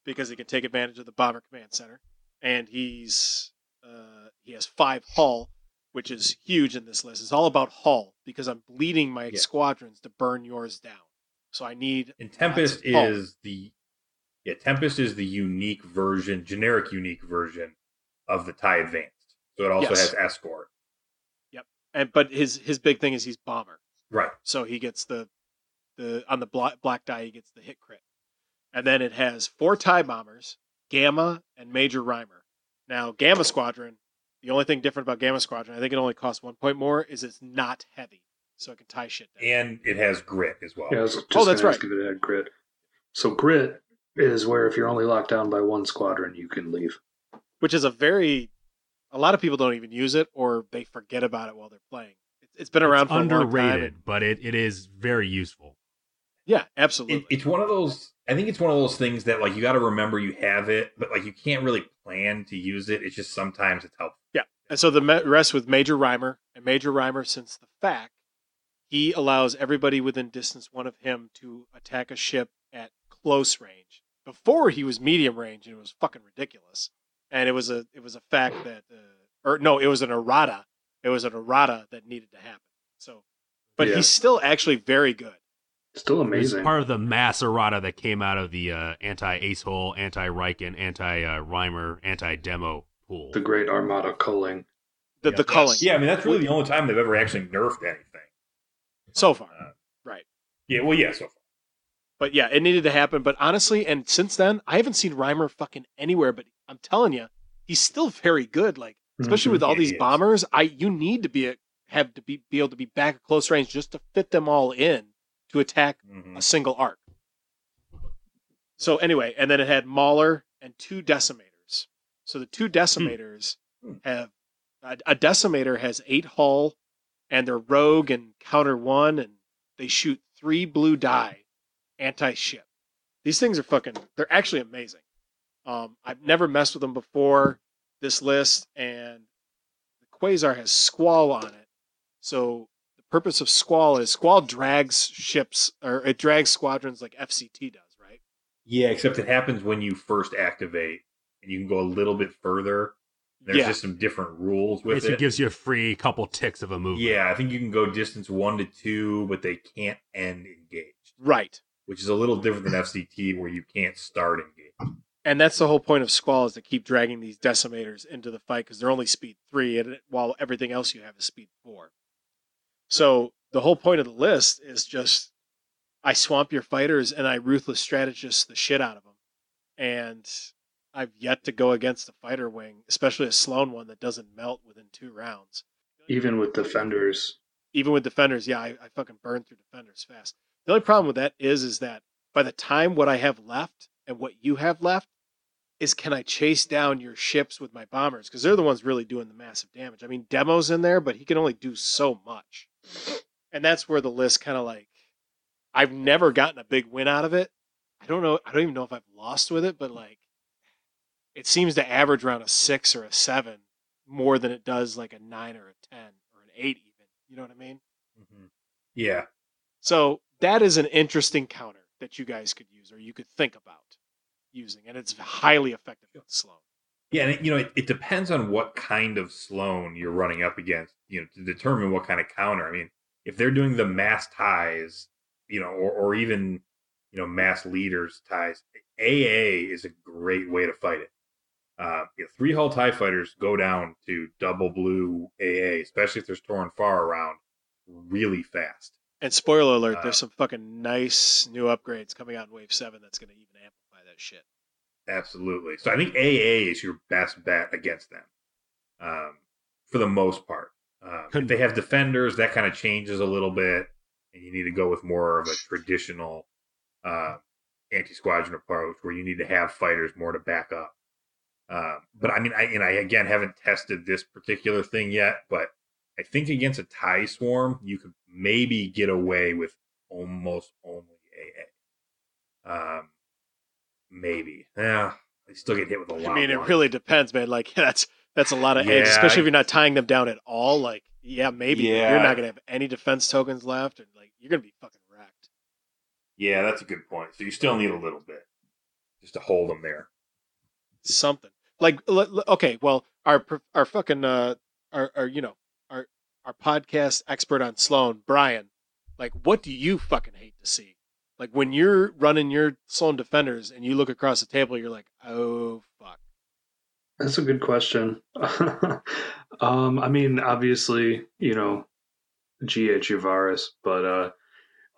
because he can take advantage of the Bomber Command Center. And he's uh, he has five hull, which is huge in this list. It's all about hull because I'm bleeding my Yeah. squadrons to burn yours down. So I need And Tempest of hull. is the yeah, Tempest is the unique version, generic unique version of the TIE Advanced. So it also Yes. has escort. Yep. And but his his big thing is he's bomber. Right. So he gets the the on the black, black die he gets the hit crit, and then it has four tie bombers, Gamma and Major Rhymer. Now Gamma Squadron, the only thing different about Gamma Squadron, I think it only costs one point more, is it's not heavy, so it can tie shit down. And it has grit as well. Yeah, I was just Oh, that's gonna right. ask if it had grit. So grit is where if you're only locked down by one squadron, you can leave. Which is a very a lot of people don't even use it or they forget about it while they're playing. It's, it's been around It's for a long time. underrated, and- but it, it is very useful. yeah, It, absolutely. it's one of those. I think it's one of those things that like you got to remember you have it, but like you can't really plan to use it. It's just sometimes it's helpful. And so the rest with Major Rhymer, and Major Rhymer, since the fact, he allows everybody within distance one of him to attack a ship at close range. Before he was medium range, and it was fucking ridiculous. And it was a it was a fact that, uh, or no, it was an errata. It was an errata that needed to happen. So, but Yeah. he's still actually very good. Still It was amazing. part of the mass errata that came out of the uh, anti Ace Hole, anti Rieekan, anti uh, Rhymer, anti Demo pool. the great Armada culling. The Yeah. the culling Yeah, I mean that's really the only time they've ever actually nerfed anything. so far. Uh, Right. Yeah, well, yeah, so far. But yeah, it needed to happen. But honestly, and since then, I haven't seen Rhymer fucking anywhere. But I'm telling you, he's still very good. Like especially Mhm. with all Yeah, these bombers, I you need to be a, have to be be able to be back at close range just to fit them all in to attack Mhm. a single arc. So anyway, and then it had Mauler and two decimators. So the two decimators Hmm. have a, a decimator has eight hull, and they're rogue and counter one, and they shoot three blue die anti ship. these things are fucking. They're actually amazing. Um, I've never messed with them before this list, and the Quasar has Squall on it. So the purpose of Squall is Squall drags ships or it drags squadrons like FCT does, right? Yeah, except it happens when you first activate, and you can go a little bit further. There's Yeah. just some different rules with Basically it. gives you a free couple ticks of a movement. yeah, I think you can go distance one to two, but they can't end engaged, Right. which is a little different than FCT, where you can't start engaged. And that's the whole point of Squall is to keep dragging these decimators into the fight because they're only speed three, and while everything else you have is speed four. So the whole point of the list is just I swamp your fighters and I ruthless strategist the shit out of them. And I've yet to go against a fighter wing, especially a Sloane one that doesn't melt within two rounds. Even with defenders, Even with defenders, yeah, I, I fucking burn through defenders fast. The only problem with that is, is that by the time what I have left and what you have left is can I chase down your ships with my bombers? Because they're the ones really doing the massive damage. I mean, Demo's in there, but he can only do so much. And that's where the list kind of like, I've never gotten a big win out of it. I don't know. I don't even know if I've lost with it, but like, it seems to average around a six or a seven more than it does like a nine or a 10 or an eight, even. You know what I mean? Mm-hmm. Yeah, So that is an interesting counter that you guys could use or you could think about using, and it's highly effective with Sloane. Yeah, and it, you know, it, it depends on what kind of Sloane you're running up against, you know, to determine what kind of counter. I mean, if they're doing the mass ties, you know, or, or even, you know, mass leaders ties, AA is a great way to fight it. Uh, you know, three hull TIE fighters go down to double blue AA, especially if there's Toryn Farr around, really fast. And spoiler alert, Uh, there's some fucking nice new upgrades coming out in Wave 7 that's going to even amplify that shit. Absolutely. So I think AA is your best bet against them, um, for the most part. Um, if they have defenders, that kind of changes a little bit, and you need to go with more of a traditional uh, anti-squadron approach, where you need to have fighters more to back up. Um, but I mean, I and I again haven't tested this particular thing yet, but I think against a tie swarm, you could maybe get away with almost only AA. Um, maybe. Yeah, they still get hit with a lot. I mean, it really depends, man. Like, that's that's a lot of eggs, especially if you're not tying them down at all. Like, yeah, maybe Yeah. you're not going to have any defense tokens left, and like, you're going to be fucking wrecked. Yeah, that's a good point. So you still need a little bit just to hold them there. something like okay well our our fucking uh our, our you know our our podcast expert on sloane brian like what do you fucking hate to see like when you're running your sloane defenders and you look across the table you're like oh fuck That's a good question. um, I mean, obviously, you know, GH Yavaris, but uh,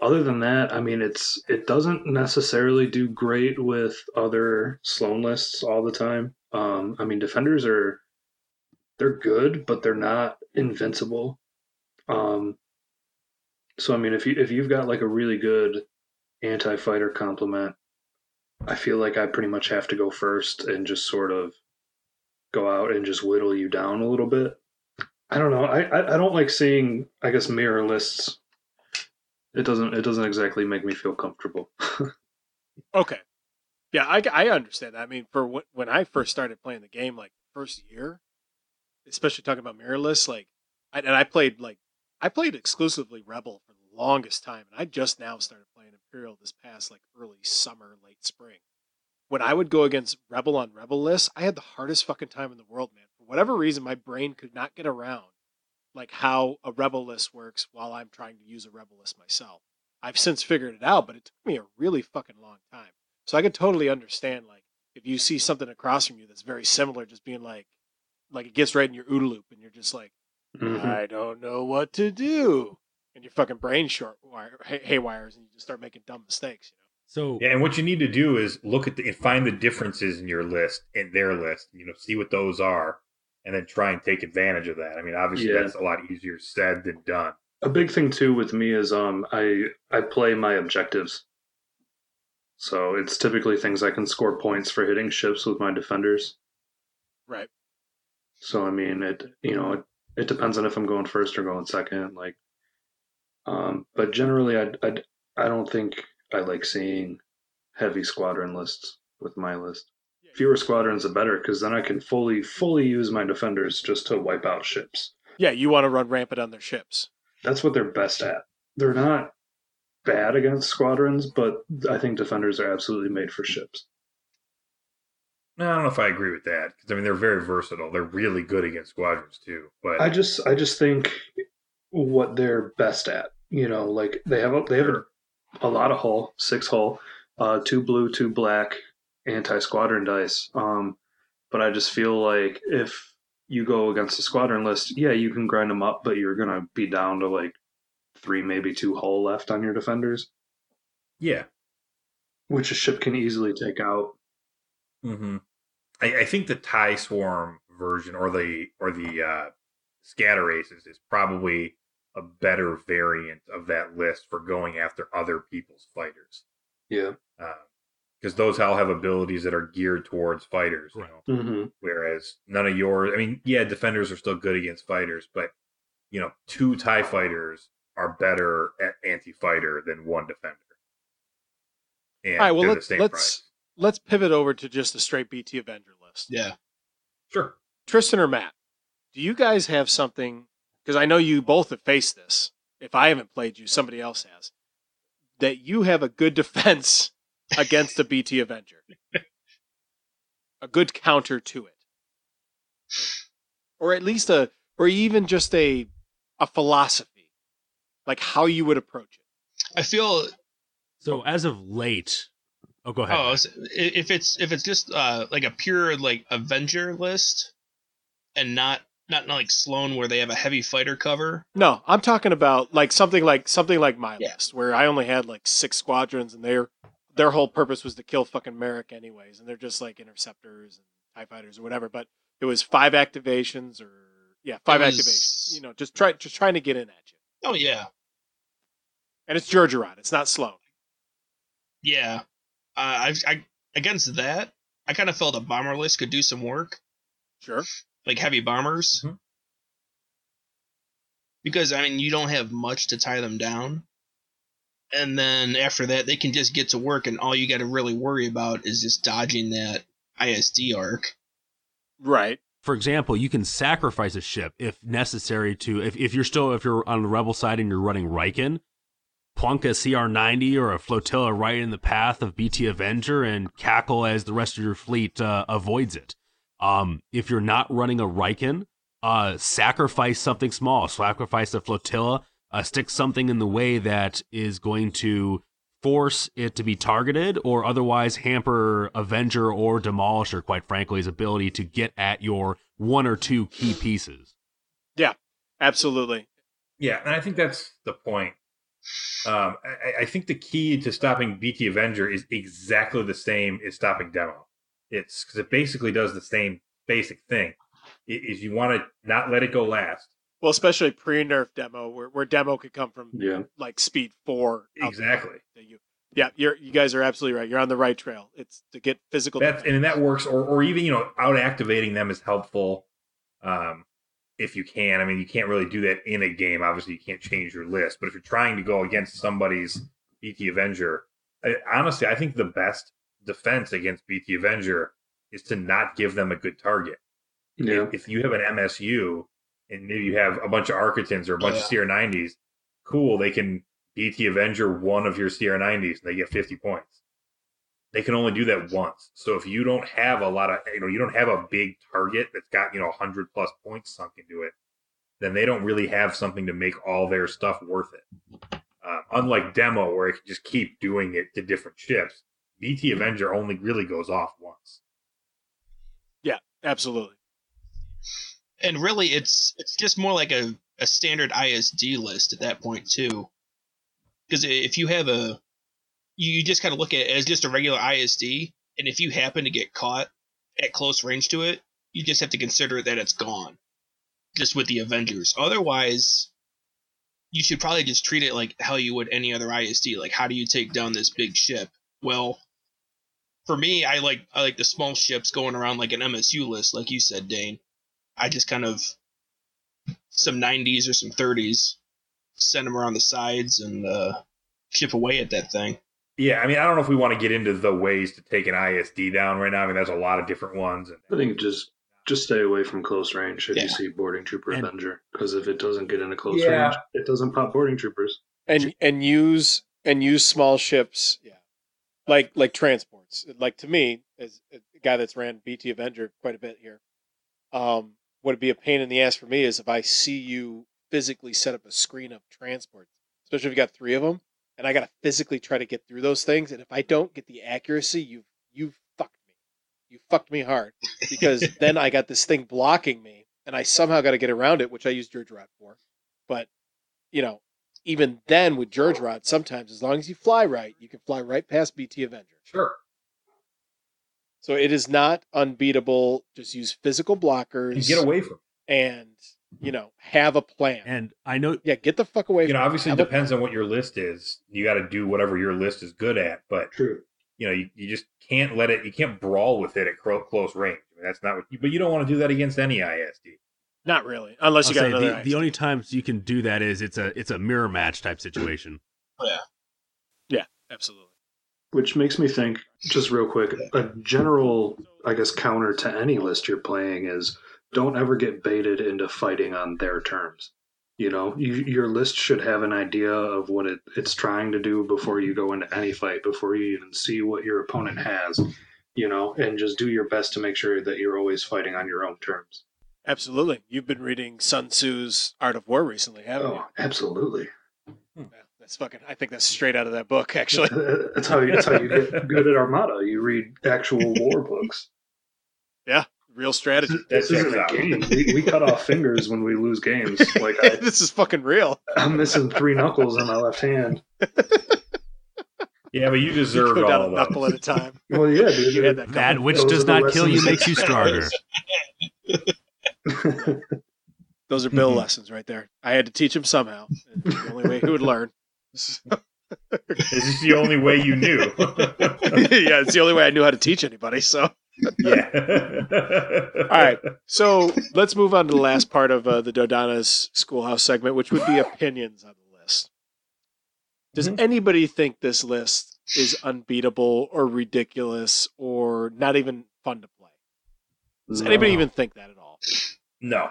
other than that, I mean, it's it doesn't necessarily do great with other Sloane lists all the time. Um, I mean, defenders are they're good, but they're not invincible. Um, so I mean, if you if you've got like a really good anti-fighter complement, I feel like I pretty much have to go first and just sort of go out and just whittle you down a little bit. I don't know. I, I, I don't like seeing I guess mirror lists. It doesn't it doesn't exactly make me feel comfortable. okay yeah i, I understand that. I mean for wh- when i first started playing the game like first year especially talking about mirrorless like I, and i played like i played exclusively rebel for the longest time and i just now started playing imperial this past like early summer late spring. When i would go against rebel on rebel lists i had the hardest fucking time in the world man. For whatever reason my brain could not get around like how a rebel list works while i'm trying to use a rebel list myself. I've since figured it out but it took me a really fucking long time so I could totally understand like if you see something across from you that's very similar, just being like, like it gets right in your OODA loop, and you're just like, Mhm. I don't know what to do, and your fucking brain short wire hay- haywires, and you just start making dumb mistakes. You know. So Yeah, and what you need to do is look at the and find the differences in your list and their list. You know, see what those are, and then try and take advantage of that. I mean, obviously Yeah. that's a lot easier said than done. A big thing too with me is um I I play my objectives. So it's typically things I can score points for hitting ships with my defenders. Right. So I mean it you know it, it depends on if I'm going first or going second like um but generally I I I don't think I like seeing heavy squadron lists with my list. Fewer squadrons, the better, because then I can fully, fully use my defenders just to wipe out ships. Yeah, you want to run rampant on their ships. That's what they're best at. They're not bad against squadrons, but I think defenders are absolutely made for ships. No, I don't know if I agree with that because I mean they're very versatile. They're really good against squadrons too. But I just, I just think what they're best at. You know, like they have, a, they have a, a lot of hull, six hull, uh, two blue, two black, anti squadron dice. Um, but I just feel like if you go against a squadron list, yeah, you can grind them up, but you're gonna be down to like three, maybe two hull left on your defenders, yeah, which a ship can easily take out. hmm I, I think the tie swarm version or the or the uh, scatter aces is probably a better variant of that list for going after other people's fighters. Yeah. because those all have abilities that are geared towards fighters. You know? Mm-hmm. Whereas none of yours, I mean, yeah, defenders are still good against fighters, but you know, two tie fighters are better at anti-fighter than one defender. And All right, well let's let's price. let's pivot over to just a straight BT Avenger list. Yeah. Sure. Tristan or Matt, do you guys have something? Because I know you both have faced this. If I haven't played you, somebody else has. That you have a good defense against a BT Avenger, a good counter to it, or at least a, or even just a, a philosophy, like how you would approach it. I feel So as of late, oh, go ahead. Oh, s- i- if it's if it's just uh like a pure like Avenger list, and not not like Sloane where they have a heavy fighter cover. No, I'm talking about like something like something like my Yeah. list, where I only had like six squadrons, and their their whole purpose was to kill fucking Maarek anyways, and they're just like interceptors and Tie fighters or whatever. But it was five activations, or yeah, five was- activations. You know, just try just trying to get in at you. Oh yeah, And it's Jerjerrod. It's not Sloane. yeah. Uh, I I against that, I kind of felt a bomber list could do some work, Sure. like heavy bombers. Mhm. Because I mean, you don't have much to tie them down. And then after that, they can just get to work, and all you got to really worry about is just dodging that ISD arc. Right. For example, you can sacrifice a ship if necessary to if, if you're still if you're on the rebel side and you're running Rieekan, plunk a CR90 or a flotilla right in the path of BT Avenger and cackle as the rest of your fleet uh, avoids it. Um, if you're not running a Rieekan, uh, sacrifice something small, sacrifice a flotilla, uh, stick something in the way that is going to force it to be targeted or otherwise hamper Avenger or Demolisher, quite frankly, his ability to get at your one or two key pieces. Yeah, absolutely. Yeah, and I think that's the point. Um, I, I think the key to stopping BT Avenger is exactly the same as stopping Demo. It's because it basically does the same basic thing. Is you want to not let it go last. Well, especially pre-nerf demo, where, where demo could come from Yeah. like speed four. Exactly. you- yeah, you're you guys are absolutely right. You're on the right trail. It's to get physical. That's and that works, or or even you know out activating them is helpful. Um, if you can, I mean, you can't really do that in a game. Obviously, you can't change your list, but if you're trying to go against somebody's BT Avenger, I, honestly, I think the best defense against BT Avenger is to not give them a good target. Yeah. If you have an MSU and maybe you have a bunch of Arquitens or a bunch of Yeah. CR90s, cool, they can BT Avenger one of your CR90s and they get 50 points. They can only do that once. So if you don't have a lot of, you know, you don't have a big target that's got, you know, 100 plus points sunk into it, then they don't really have something to make all their stuff worth it. Uh, unlike Demo, where it can just keep doing it to different ships, BT Avenger only really goes off once. Yeah, absolutely. And really it's it's just more like a, a standard ISD list at that point too. Because if you have a, you just kind of look at it as just a regular ISD, and if you happen to get caught at close range to it, you just have to consider that it's gone, just with the Avengers. Otherwise, you should probably just treat it like how you would any other ISD. Like, how do you take down this big ship? Well, for me, I like I like the small ships going around like an MSU list, like you said, Dane. I just kind of some 90s or some 30s, send them around the sides and uh, chip away at that thing. Yeah, I mean, I don't know if we want to get into the ways to take an ISD down right now. I mean, there's a lot of different ones. And I think just just stay away from close range if Yeah. you see boarding trooper And- Avenger because if it doesn't get into close Yeah. range, it doesn't pop boarding troopers. and and use and use small ships yeah like like transports like to me as a guy that's ran bt avenger quite a bit here um what would be a pain in the ass for me is if i see you physically set up a screen of transports especially if you got three of them and i gotta physically try to get through those things and if i don't get the accuracy you've you fucked me. You fucked me hard because then i got this thing blocking me and i somehow got to get around it which i use Jerjerrod for. But you know even then with Jerjerrod, sometimes as long as you fly right, you can fly right past BT Avenger. sure, So it is not unbeatable. Just use physical blockers and get away from. and you mm-hmm. know have a plan. And I know yeah, get the fuck away. You know, obviously, it depends on what your list is. You got to do whatever your list is good at, but True. you know, you, you just can't let it. You can't brawl with it at close range. I mean, that's not what. You, but you don't want to do that against any ISD. Not really, unless I'll you got say another. the, the only times you can do that is it's a it's a mirror match type situation. Oh, yeah, yeah, absolutely. Which makes me think, just real quick, a general, I guess, counter to any list you're playing is don't ever get baited into fighting on their terms. You know, you, your list should have an idea of what it, it's trying to do before you go into any fight, before you even see what your opponent has, you know, and just do your best to make sure that you're always fighting on your own terms. Absolutely. You've been reading Sun Tzu's Art of War recently, haven't oh, you? Oh, absolutely. you? Yeah, that's fucking. I think that's straight out of that book, actually. That's how you, that's how you get good at Armada. You read actual war books. Yeah, real strategy. This That isn't a game. We, we cut off fingers when we lose games. Like I, this is fucking real. I'm missing three knuckles on my left hand. Yeah, but you You deserve all down a of knuckle those. at a time. Well, yeah, dude. You had that That which Those does not kill you makes you stronger. Those are Bill Mhm. lessons right there. I had to teach him somehow. The only way he would learn. This is the only way you knew. yeah, it's the only way I knew how to teach anybody. So, yeah. all right. So let's move on to the last part of uh, the Dodonna's Schoolhouse segment, which would be opinions on the list. Does Mhm. anybody think this list is unbeatable or ridiculous or not even fun to play? Does anybody even think that at all? No.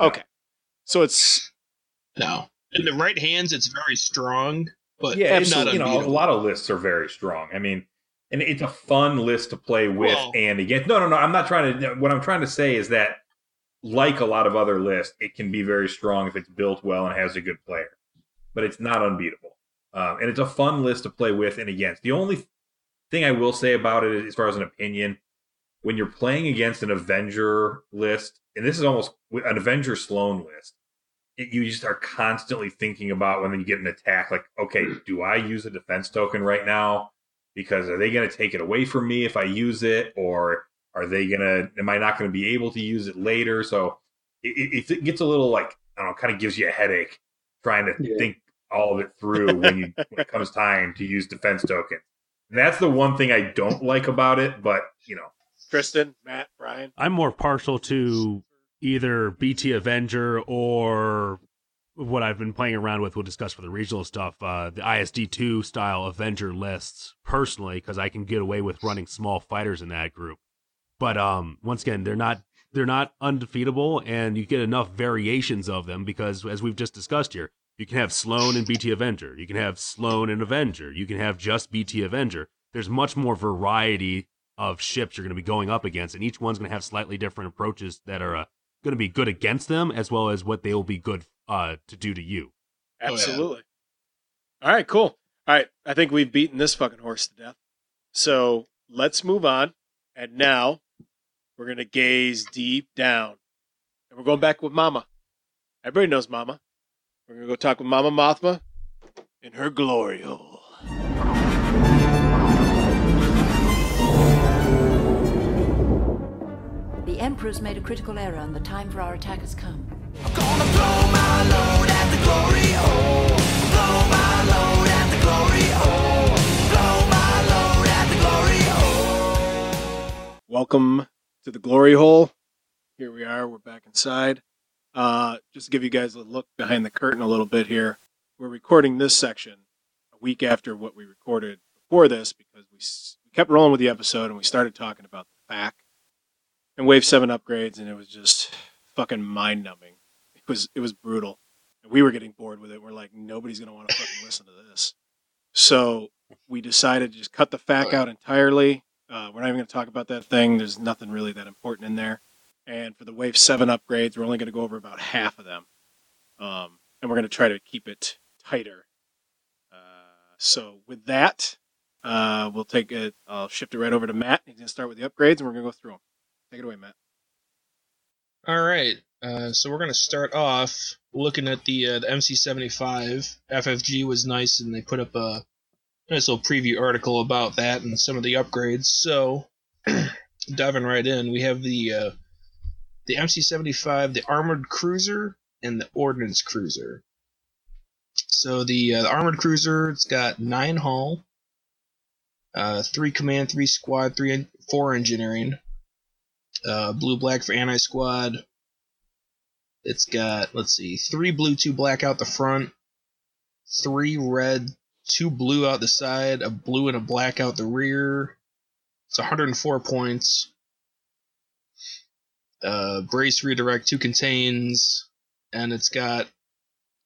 Okay. So it's No. In the right hands, it's very strong, but Yeah, not absolutely. You know, a lot of lists are very strong. I mean, and it's a fun list to play with Well- and against. No, no, no. I'm not trying to. What I'm trying to say is that, like a lot of other lists, it can be very strong if it's built well and has a good player, but it's not unbeatable. Um, and it's a fun list to play with and against. The only thing I will say about it, as far as an opinion, when you're playing against an Avenger list, and this is almost an Avenger Sloane list, you just are constantly thinking about when you get an attack, like, okay, hmm. do I use a defense token right now? Because are they going to take it away from me if I use it, or are they going to? Am I not going to be able to use it later? So it, it, it gets a little like I don't know, kind of gives you a headache trying to Yeah. think all of it through when you when it comes time to use defense token. And that's the one thing I don't like about it, but you know, Tristan, Matt, Brian. I'm more partial to either BT Avenger or what I've been playing around with. We'll discuss for the regional stuff, uh, the ISD2 style Avenger lists personally, because I can get away with running small fighters in that group. But um, once again, they're not they're not undefeatable, and you get enough variations of them because, as we've just discussed here, you can have Sloane and BT Avenger, you can have Sloane and Avenger, you can have just BT Avenger. There's much more variety of ships you're going to be going up against, and each one's going to have slightly different approaches that are uh, going to be good against them, as well as what they will be good uh, to do to you. Oh, yeah. Absolutely. All right, cool. All right, I think we've beaten this fucking horse to death. So let's move on. And now we're going to gaze deep down. And we're going back with Mama. Everybody knows Mama. We're going to go talk with Momma Mothma in her glory hole. Emperor's made a critical error and the time for our attack has come. Gonna blow my load at the glory hole. Blow my load at the glory hole. Blow my load at the glory hole. Welcome to the glory hole. Here we are. We're back inside. Uh, just to give you guys a look behind the curtain a little bit here. We're recording this section a week after what we recorded before this because we, s- we kept rolling with the episode and we started talking about the FAC and Wave Seven upgrades, and it was just fucking mind numbing. It was it was brutal, and we were getting bored with it. We're like, nobody's gonna want to fucking listen to this. So we decided to just cut the FAC out entirely. Uh, we're not even going to talk about that thing. There's nothing really that important in there. And for the Wave 7 upgrades, we're only going to go over about half of them. Um, and we're going to try to keep it tighter. Uh, so with that, uh, we'll take it. I'll shift it right over to Matt. He's going to start with the upgrades, and we're going to go through them. Take it away, Matt. All right. Uh, so we're gonna start off looking at the uh, the MC75. FFG was nice, and they put up a nice little preview article about that and some of the upgrades. So diving right in, we have the uh, the MC75, the armored cruiser, and the ordnance cruiser. So the, uh, the armored cruiser, it's got nine hull, uh, three command, three squad, three en- four engineering uh, blue black for anti squad. It's got let's see, three blue, two black out the front, three red, two blue out the side, a blue and a black out the rear. It's 104 points. Uh, brace redirect, two contains, and it's got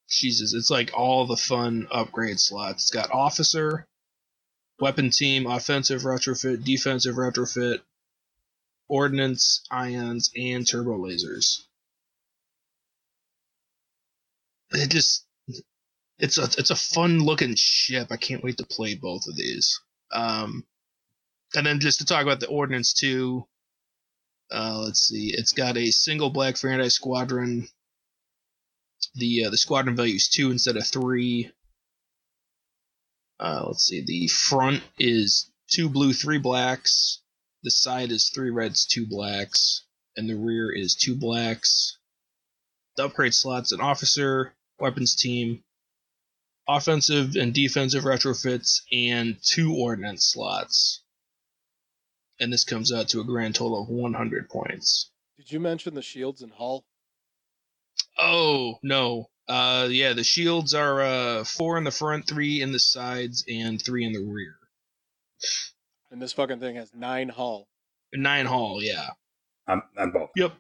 Jesus, it's like all the fun upgrade slots. It's got officer, weapon team, offensive retrofit, defensive retrofit, ordnance, ions, and turbo lasers. It just it's a it's a fun looking ship. I can't wait to play both of these. Um, and then just to talk about the ordnance too. Uh, let's see. It's got a single black anti squadron. The uh, the squadron value is two instead of three. Uh, let's see. The front is two blue, three blacks. The side is three reds, two blacks, and the rear is two blacks. The upgrade slots an officer, weapons team, offensive and defensive retrofits, and two ordnance slots. And this comes out to a grand total of 100 points. Did you mention the shields and hull? Oh no. Uh, yeah, the shields are uh four in the front, three in the sides, and three in the rear. And this fucking thing has nine hull. Nine hull, yeah. I'm both. Yep.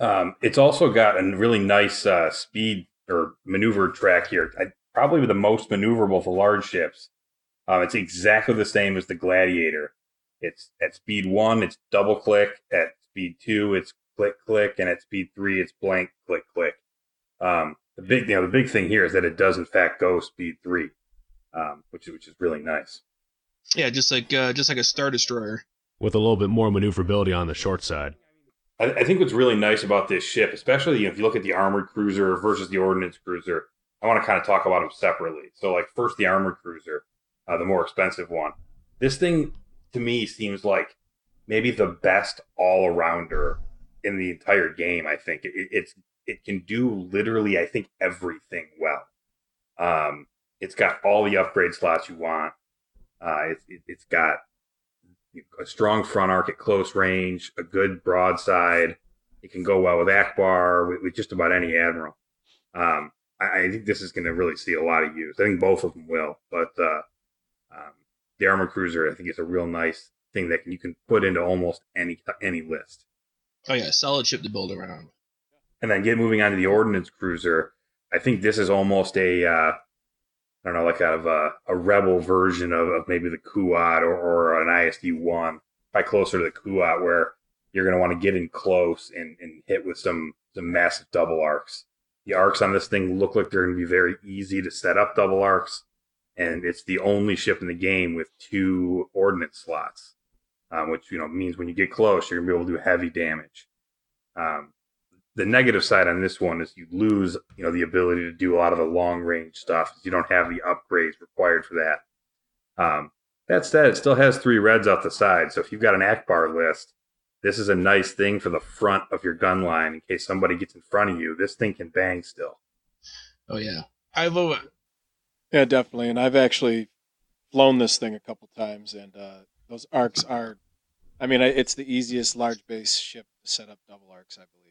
Um, it's also got a really nice uh, speed or maneuver track here. I, probably the most maneuverable for large ships. Um, it's exactly the same as the Gladiator. It's at speed one, it's double click. At speed two, it's click click, and at speed three, it's blank click click. Um, the big, you know, the big thing here is that it does in fact go speed three, um, which is which is really nice. Yeah, just like uh, just like a star destroyer. with a little bit more maneuverability on the short side. I, I think what's really nice about this ship, especially if you look at the armored cruiser versus the ordnance cruiser, I want to kind of talk about them separately. So, like first, the armored cruiser, uh, the more expensive one. This thing to me seems like maybe the best all arounder in the entire game. I think it, it's it can do literally, I think everything well. Um, it's got all the upgrade slots you want. Uh, it's it, it's got a strong front arc at close range, a good broadside. It can go well with Ackbar, with, with just about any admiral. Um, I, I think this is going to really see a lot of use. I think both of them will, but uh, um, the armor cruiser, I think, is a real nice thing that can, you can put into almost any any list. Oh yeah, solid ship to build around. And then get moving on to the ordnance cruiser. I think this is almost a uh, I don't know, like kind of a, a rebel version of, of maybe the Kuat or, or an ISD one, probably closer to the Kuat, where you're going to want to get in close and, and hit with some some massive double arcs. The arcs on this thing look like they're going to be very easy to set up double arcs, and it's the only ship in the game with two ordnance slots, um, which you know means when you get close, you're going to be able to do heavy damage. Um, the negative side on this one is you lose, you know, the ability to do a lot of the long range stuff. You don't have the upgrades required for that. Um, that said, it still has three reds off the side. So if you've got an Ackbar list, this is a nice thing for the front of your gun line in case somebody gets in front of you. This thing can bang still. Oh yeah, I love it. Yeah, definitely. And I've actually flown this thing a couple times, and uh, those arcs are. I mean, it's the easiest large base ship to set up double arcs, I believe.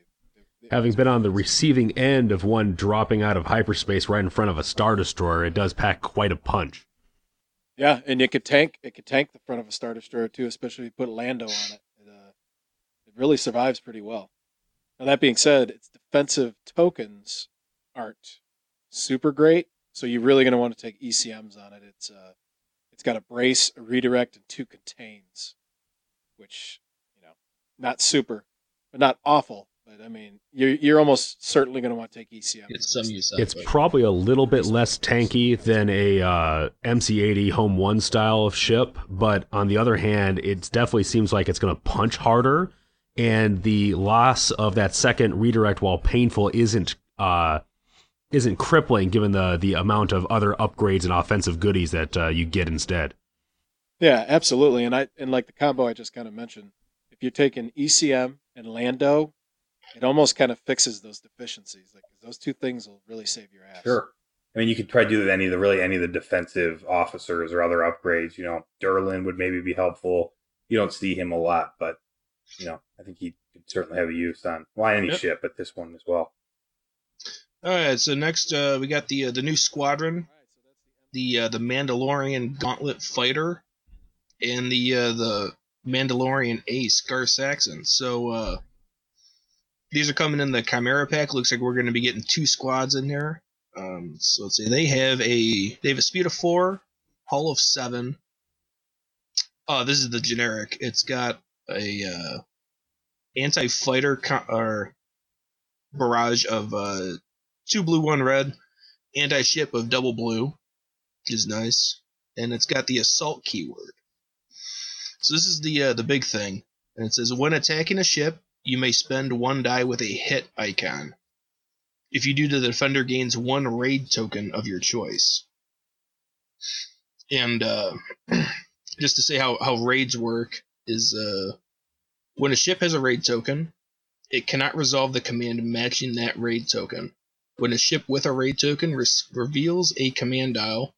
Having been on the receiving end of one dropping out of hyperspace right in front of a star destroyer, it does pack quite a punch. Yeah, and it could tank. It could tank the front of a star destroyer too, especially if you put Lando on it. It, uh, it really survives pretty well. Now that being said, its defensive tokens aren't super great, so you're really going to want to take ECMs on it. It's uh, it's got a brace, a redirect, and two contains, which you know, not super, but not awful. But I mean, you're you're almost certainly going to want to take ECM. Get some use It's of probably a little bit less tanky than a uh, MC80 Home One style of ship, but on the other hand, it definitely seems like it's going to punch harder, and the loss of that second redirect, while painful, isn't uh, isn't crippling given the the amount of other upgrades and offensive goodies that uh, you get instead. Yeah, absolutely. And I and like the combo I just kind of mentioned, if you're taking ECM and Lando, it almost kind of fixes those deficiencies. Like those two things will really save your ass. Sure. I mean, you could try to do any of the really any of the defensive officers or other upgrades. You know, Derlin would maybe be helpful. You don't see him a lot, but you know, I think he could certainly have a use on well any Yep. ship, but this one as well. All right, so next uh, we got the uh, the new squadron, the uh, the Mandalorian Gauntlet Fighter, and the uh, the Mandalorian Ace Gar Saxon. So uh, these are coming in the Chimera pack. Looks like we're going to be getting two squads in there. Um, so let's see, they have a they have a speed of four, hull of seven. Oh, this is the generic. It's got a uh, anti fighter co- or barrage of uh, two blue, one red, anti ship of double blue, which is nice, and it's got the assault keyword. So this is the uh, the big thing, and it says when attacking a ship, you may spend one die with a hit icon. If you do, the defender gains one raid token of your choice. And uh, just to say how how raids work is uh, when a ship has a raid token, it cannot resolve the command matching that raid token. When a ship with a raid token res- reveals a command dial,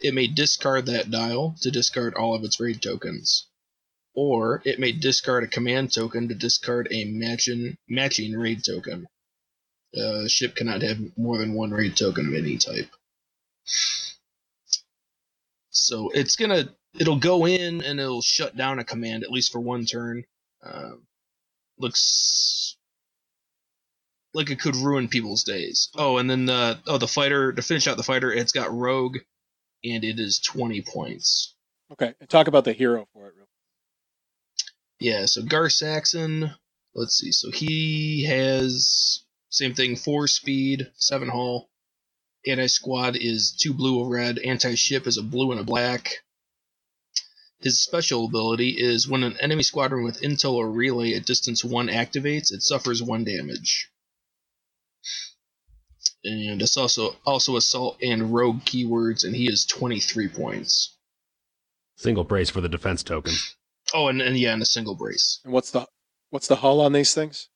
it may discard that dial to discard all of its raid tokens. Or it may discard a command token to discard a matching, matching raid token. Uh, a ship cannot have more than one raid token of any type. So it's gonna, it'll go in and it'll shut down a command at least for one turn. Um, looks like it could ruin people's days. Oh, and then the oh the fighter to finish out the fighter, it's got rogue, and it is twenty points. Okay, talk about the hero for it. Real. Yeah, so Gar Saxon. Let's see. So he has same thing, four speed, seven hull. Anti squad is two blue, a red. Anti ship is a blue and a black. His special ability is when an enemy squadron with intel or relay at distance one activates, it suffers one damage. And it's also also assault and rogue keywords, and he is twenty three points. Single brace for the defense tokens. Oh, and, and yeah, and a single brace. And what's the what's the hull on these things?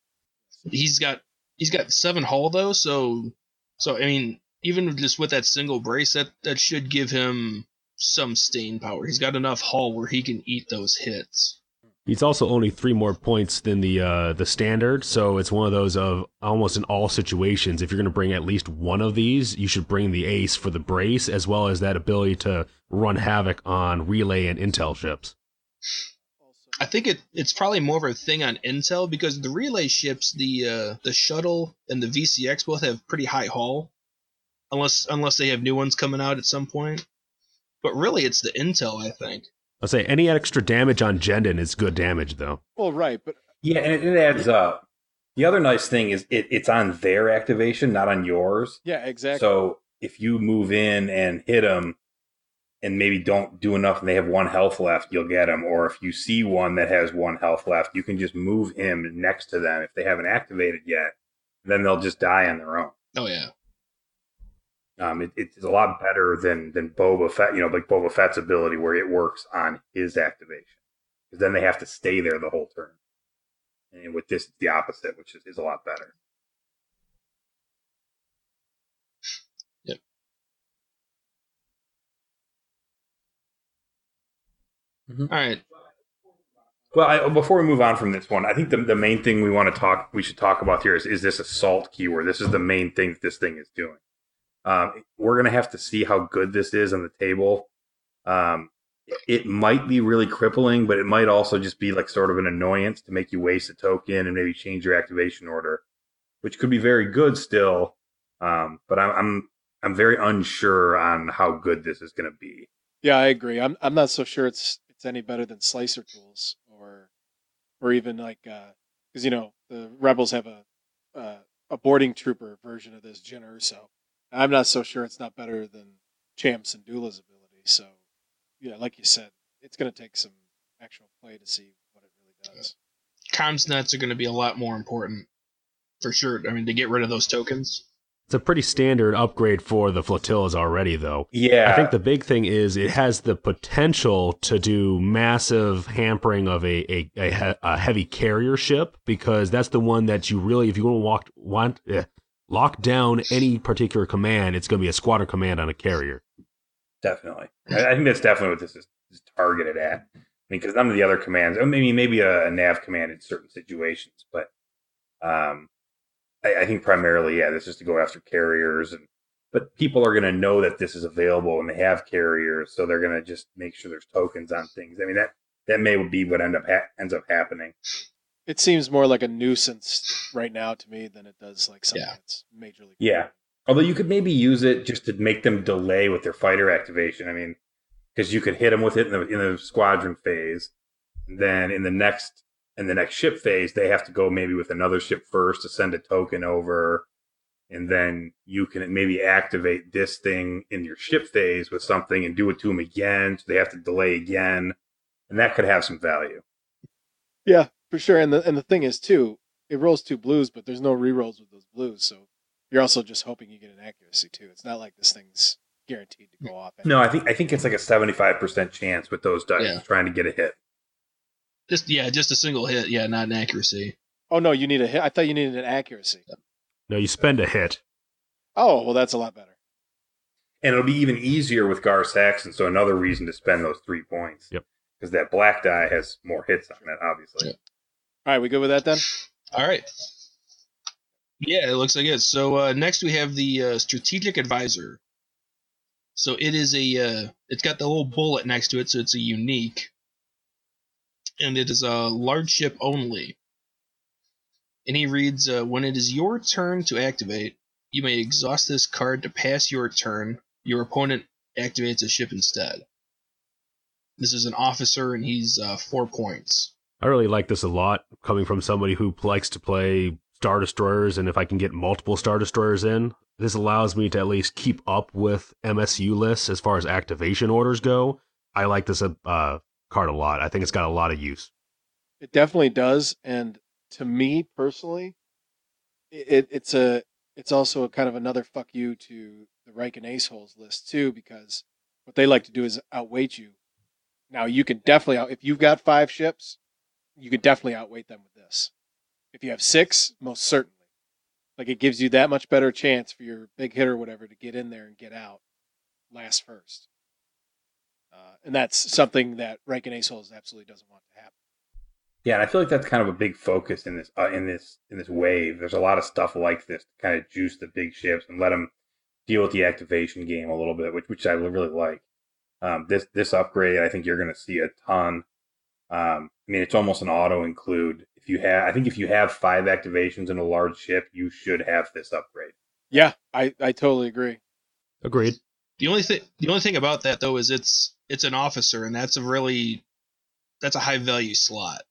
He's got he's got seven hull though, so so I mean, even just with that single brace, that that should give him some stain power. He's got enough hull where he can eat those hits. He's also only three more points than the uh, the standard, so it's one of those of almost in all situations. If you're going to bring at least one of these, you should bring the ace for the brace, as well as that ability to run havoc on relay and intel ships. I think it it's probably more of a thing on intel because the relay ships, the uh, the shuttle and the VCX both have pretty high hull, unless unless they have new ones coming out at some point. But really, it's the intel, I think. I'll say any extra damage on Jendon is good damage, though. Well, right, but Yeah, and it, it adds up. The other nice thing is it, it's on their activation, not on yours. yeah, exactly. So if you move in and hit them, and maybe don't do enough, and they have one health left, you'll get them. Or if you see one that has one health left, you can just move him next to them if they haven't activated yet. Then they'll just die on their own. Oh yeah, Um, it, it's a lot better than than Boba Fett. You know, like Boba Fett's ability where it works on his activation, because then they have to stay there the whole turn. And with this, it's the opposite, which is, is a lot better. All right. Well, I, before we move on from this one, I think the, the main thing we want to talk, we should talk about here is is this assault keyword? This is the main thing that this thing is doing. Um, we're gonna have to see how good this is on the table. Um, it might be really crippling, but it might also just be like sort of an annoyance to make you waste a token and maybe change your activation order, which could be very good still. Um, but I'm, I'm I'm very unsure on how good this is going to be. Yeah, I agree. I'm I'm not so sure it's it's any better than slicer tools or or even like because you know the rebels have a uh, a boarding trooper version of this Jyn Erso. I'm not so sure it's not better than Champs and Dula's ability. So yeah, like you said, it's going to take some actual play to see what it really does. Comms nets are going to be a lot more important for sure. I mean, to get rid of those tokens. It's a pretty standard upgrade for the flotillas already, though. Yeah, I think the big thing is it has the potential to do massive hampering of a a, a, a heavy carrier ship because that's the one that you really, if you want to walk, want eh, lock down any particular command, it's going to be a squadron command on a carrier. Definitely. I, I think that's definitely what this is, is targeted at. I mean, because none of the other commands, or maybe maybe a, a nav command in certain situations, but um, I, I think primarily, yeah, this is to go after carriers, and but people are going to know that this is available and they have carriers, so they're going to just make sure there's tokens on things. I mean that that may be what end up ha- ends up happening. It seems more like a nuisance right now to me than it does like something Yeah. that's majorly. Yeah. Although you could maybe use it just to make them delay with their fighter activation. I mean, because you could hit them with it in the in the squadron phase, and then in the next in the next ship phase, they have to go maybe with another ship first to send a token over, and then you can maybe activate this thing in your ship phase with something and do it to them again. So they have to delay again, and that could have some value. Yeah, for sure. And the and the thing is too, it rolls two blues, but there's no rerolls with those blues, so you're also just hoping you get an accuracy too. It's not like this thing's guaranteed to go off. No, I think I think it's like a seventy five percent chance with those dice Yeah. trying to get a hit. Just yeah, just a single hit. Yeah, not an accuracy. Oh no, you need a hit. I thought you needed an accuracy. No, you spend a hit. Oh well, that's a lot better. And it'll be even easier with Gar Saxon, so another reason to spend those three points. Yep. Because that black die has more hits on it, obviously. Yep. All right, we good with that then? All right. Yeah, it looks like it. So uh, next we have the uh, strategic advisor. So it is a. Uh, it's got the little bullet next to it, so it's a unique, and it is a large ship only. And he reads, uh, "When it is your turn to activate, you may exhaust this card to pass your turn. Your opponent activates a ship instead." This is an officer, and he's uh, four points. I really like this a lot, coming from somebody who likes to play Star Destroyers, and if I can get multiple Star Destroyers in, this allows me to at least keep up with MSU lists as far as activation orders go. I like this uh, card a lot. I think it's got a lot of use. It definitely does, and to me personally, it, it's a it's also a kind of another fuck you to the Rieekan Ace holes list too, because what they like to do is outweight you. Now you can definitely out if you've got five ships, you could definitely outweight them with this. If you have six, most certainly. Like it gives you that much better chance for your big hit or whatever to get in there and get out last first. Uh, and that's something that Rieekan Ace holes absolutely doesn't want to happen. Yeah, and I feel like that's kind of a big focus in this uh, in this in this wave. There's a lot of stuff like this to kind of juice the big ships and let them deal with the activation game a little bit, which which I really like. Um, this this upgrade, I think you're going to see a ton. Um, I mean, it's almost an auto include. If you have, I think if you have five activations in a large ship, you should have this upgrade. Yeah, I, I totally agree. Agreed. The only thing the only thing about that though is it's it's an officer and that's a really that's a high value slot.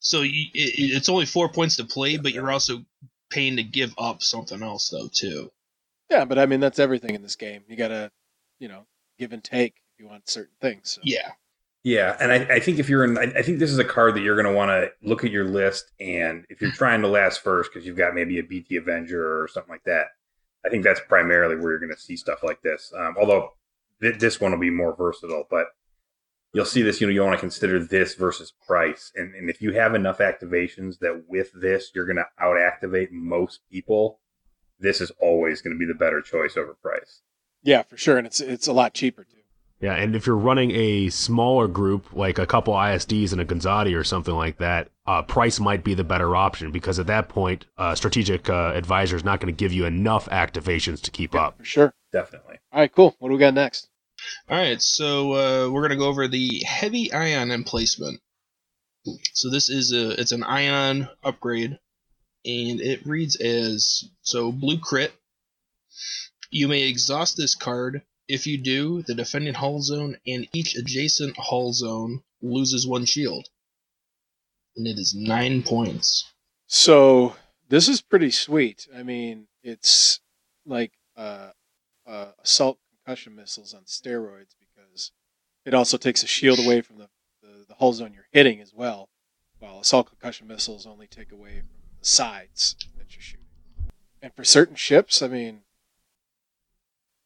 So you, it, it's only four points to play, but you're also paying to give up something else though too. Yeah, but I mean that's everything in this game. You gotta, you know, give and take if you want certain things. So. Yeah, Yeah, and I, I think if you're in, I I think this is a card that you're going to want to look at your list, and if you're trying to last first because you've got maybe a BT Avenger or something like that, I think that's primarily where you're going to see stuff like this. Um, although th- this one will be more versatile, but you'll see this. You know, you want to consider this versus Pryce, and and if you have enough activations that with this you're going to out activate most people, this is always going to be the better choice over Pryce. Yeah, for sure, and it's it's a lot cheaper too. Yeah, and if you're running a smaller group, like a couple ISDs and a Gozanti or something like that, uh, Pryce might be the better option because at that point, uh, strategic uh, advisor is not going to give you enough activations to keep up. For sure. Definitely. All right, cool. What do we got next? All right, so uh, we're gonna go over the heavy ion emplacement. So this is a it's an ion upgrade, and it reads as so blue crit. You may exhaust this card. If you do, the defending hull zone and each adjacent hull zone loses one shield, and it is nine points. So this is pretty sweet. I mean, it's like uh, uh, assault concussion missiles on steroids because it also takes a shield away from the, the, the hull zone you're hitting as well, while assault concussion missiles only take away from the sides that you're shooting. And for certain ships, I mean,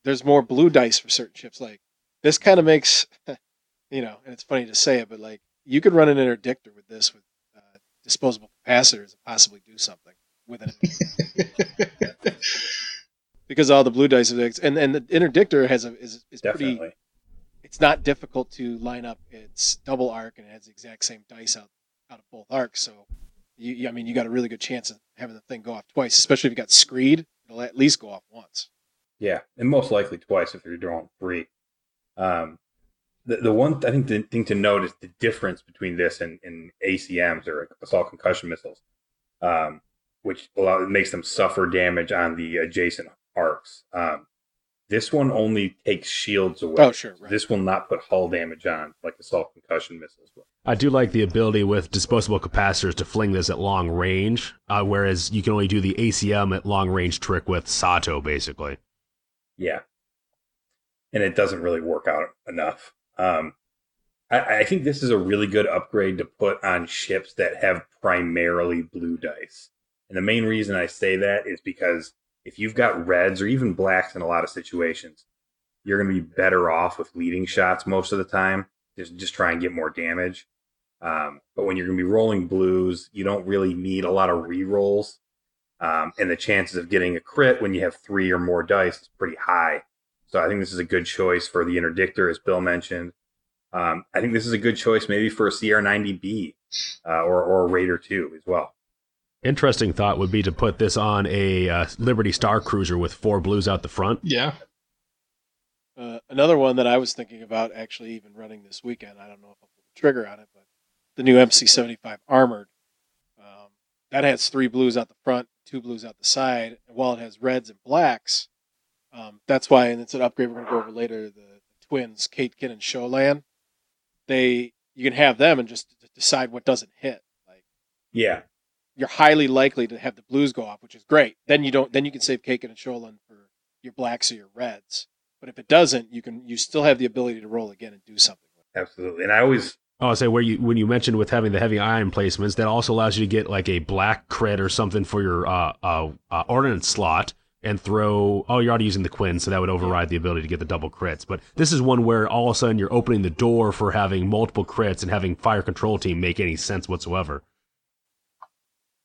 there's more blue dice for certain ships. Like this kind of makes, you know, and it's funny to say it, but like you could run an interdictor with this with uh, disposable capacitors and possibly do something with it. because all the blue dice effects and and the interdictor has a is, is pretty Definitely. it's not difficult to line up its double arc and it has the exact same dice out out of both arcs so you, you- I mean you got a really good chance of having the thing go off twice especially if you got Screed it'll at least go off once Yeah, and most likely twice if you're drawing three. Um, the the one I think the thing to note is the difference between this and, and ACMs or assault concussion missiles, um, which allow, makes them suffer damage on the adjacent arcs. Um, this one only takes shields away. oh sure right This will not put hull damage on like assault concussion missiles will. I do like the ability with disposable capacitors to fling this at long range, uh, whereas you can only do the ACM at long range trick with Sato, basically. Yeah. And it doesn't really work out enough. Um, I, I think this is a really good upgrade to put on ships that have primarily blue dice. And the main reason I say that is because if you've got reds or even blacks in a lot of situations, you're going to be better off with leading shots most of the time. Just just try and get more damage. Um, but when you're going to be rolling blues, you don't really need a lot of re-rolls. Um, and the chances of getting a crit when you have three or more dice is pretty high. So I think this is a good choice for the interdictor, as Bill mentioned. Um, I think this is a good choice maybe for a CR90B uh, or, or a Raider 2 as well. Interesting thought would be to put this on a uh, Liberty Star Cruiser with four blues out the front. Yeah, uh, another one that I was thinking about actually even running this weekend I don't know if I'll pull the trigger on it but the new MC75 armored um, that has three blues out the front two blues out the side and while it has reds and blacks um, that's why and it's an upgrade we're going to go over later the, the twins Caitken and Shollan they you can have them and just decide what doesn't hit like Yeah. You're highly likely to have the blues go off which is great then you don't then you can save Kate and Shollan for your blacks or your reds but if it doesn't you can you still have the ability to roll again and do something with it. Absolutely. And I always, Oh, I say where you when you mentioned with having the heavy ion emplacements, that also allows you to get like a black crit or something for your uh, uh, uh, ordnance slot and throw. Oh, you're already using the Quinn, so that would override the ability to get the double crits. But this is one where all of a sudden you're opening the door for having multiple crits and having fire control team make any sense whatsoever.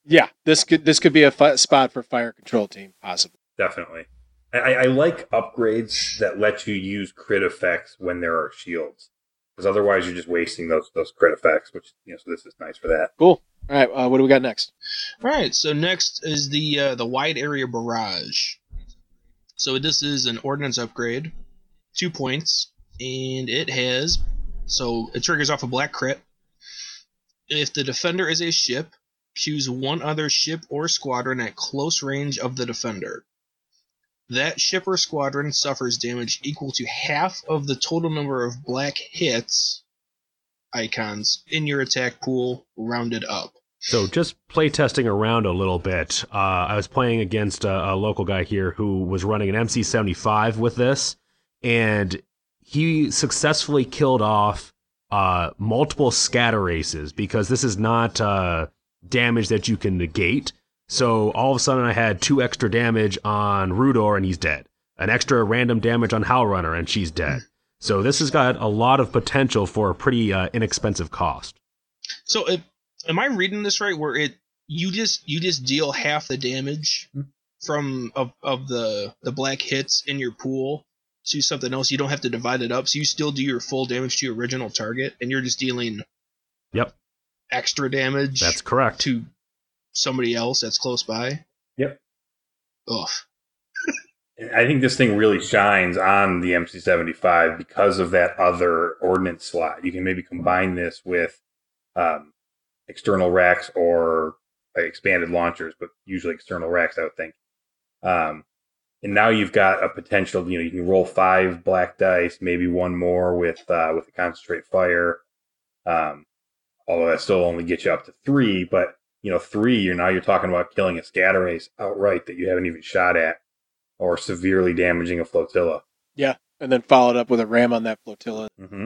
Yeah this could this could be a spot for fire control team possibly definitely. I, I like upgrades that let you use crit effects when there are shields. Because otherwise you're just wasting those those crit effects, which, you know, so this is nice for that. cool all right uh, what do we got next All right, so next is the uh, the wide area barrage. So this is an ordnance upgrade, two points, and it has so it triggers off a black crit. If the defender is a ship, choose one other ship or squadron at close range of the defender. That ship or squadron suffers damage equal to half of the total number of black hits icons in your attack pool, rounded up. So just play testing around a little bit. Uh, I was playing against a, a local guy here who was running an MC75 with this, and he successfully killed off uh, multiple scatter aces because this is not uh, damage that you can negate. So all of a sudden, I had two extra damage on Rudor, and he's dead. An extra random damage on Howlrunner, and she's dead. So this has got a lot of potential for a pretty uh, inexpensive cost. So, it, am I reading this right? Where it you just you just deal half the damage from of, of the the black hits in your pool to something else. You don't have to divide it up, so you still do your full damage to your original target, and you're just dealing Yep, extra damage that's correct. to somebody else that's close by. Yep. Ugh. I think this thing really shines on the MC75 because of that other ordnance slot. You can maybe combine this with um, external racks or uh, expanded launchers, but usually external racks, I would think. Um, and now you've got a potential. You know, you can roll five black dice, maybe one more with uh, with a concentrate fire. Um, although that still only gets you up to three, but you know, three, you're now you're talking about killing a scatter ace outright that you haven't even shot at or severely damaging a flotilla. Yeah, and then followed up with a ram on that flotilla. Mm-hmm.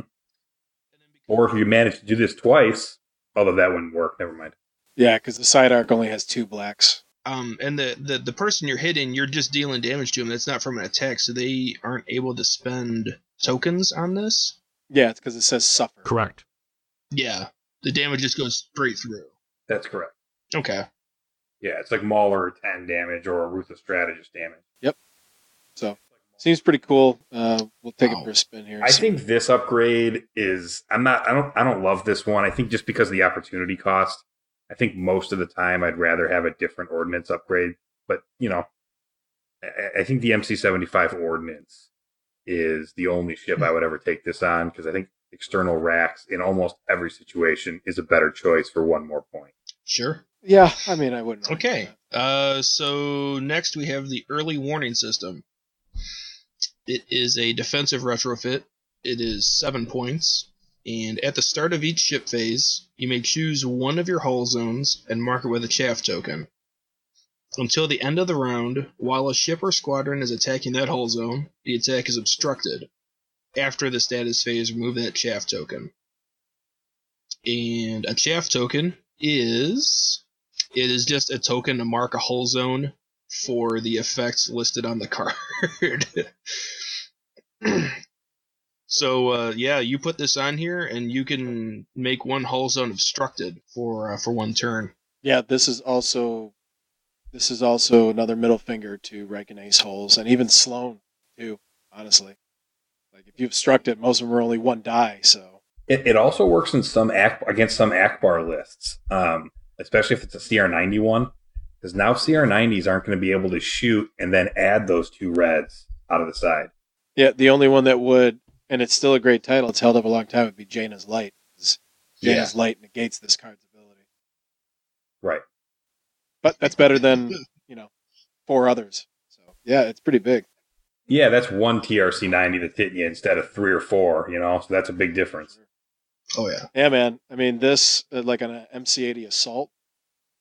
Or if you manage to do this twice, although that wouldn't work, never mind. Yeah, because the side arc only has two blacks. Um, and the, the the person you're hitting, you're just dealing damage to them. That's not from an attack, so they aren't able to spend tokens on this. Yeah, it's because it says suffer. correct. Yeah, the damage just goes straight through. That's correct. Okay. Yeah, it's like Mauler Mithel damage or Ruthless Strategist damage. Yep. So seems pretty cool. Uh, we'll take Wow. it for a spin here. I See- think this upgrade is I'm not I don't I don't love this one. I think just because of the opportunity cost. I think most of the time I'd rather have a different ordnance upgrade. But you know, I, I think the MC75 ordnance is the only ship I would ever take this on because I think external racks in almost every situation is a better choice for one more point. Sure. Yeah, I mean, I wouldn't. Okay. Uh, so next we have the early warning system. It is a defensive retrofit. It is seven points, and at the start of each ship phase, you may choose one of your hull zones and mark it with a chaff token. Until the end of the round, while a ship or squadron is attacking that hull zone, the attack is obstructed. After the status phase, remove that chaff token. And a chaff token is it is just a token to mark a hull zone for the effects listed on the card. so uh, yeah, you put this on here, and you can make one hull zone obstructed for uh, for one turn. Yeah, this is also this is also another middle finger to Rieekan Ace holes, and even Sloane too. Honestly, like if you obstruct it, most of them are only one die. So It, it also works in some Ak- against some Ackbar lists, um, especially if it's a CR90 one, because now CR90s aren't going to be able to shoot and then add those two reds out of the side. yeah, the only one that would, and it's still a great title. It's held up a long time. Would be Jaina's Light. Jaina's Light negates this card's ability, Right. but that's better than you know four others. So yeah, it's pretty big. Yeah, that's one TRC 90 that's hitting you instead of three or four, you know, so that's a big difference. Oh yeah, Yeah, man. I mean, this uh, like on an MC80 assault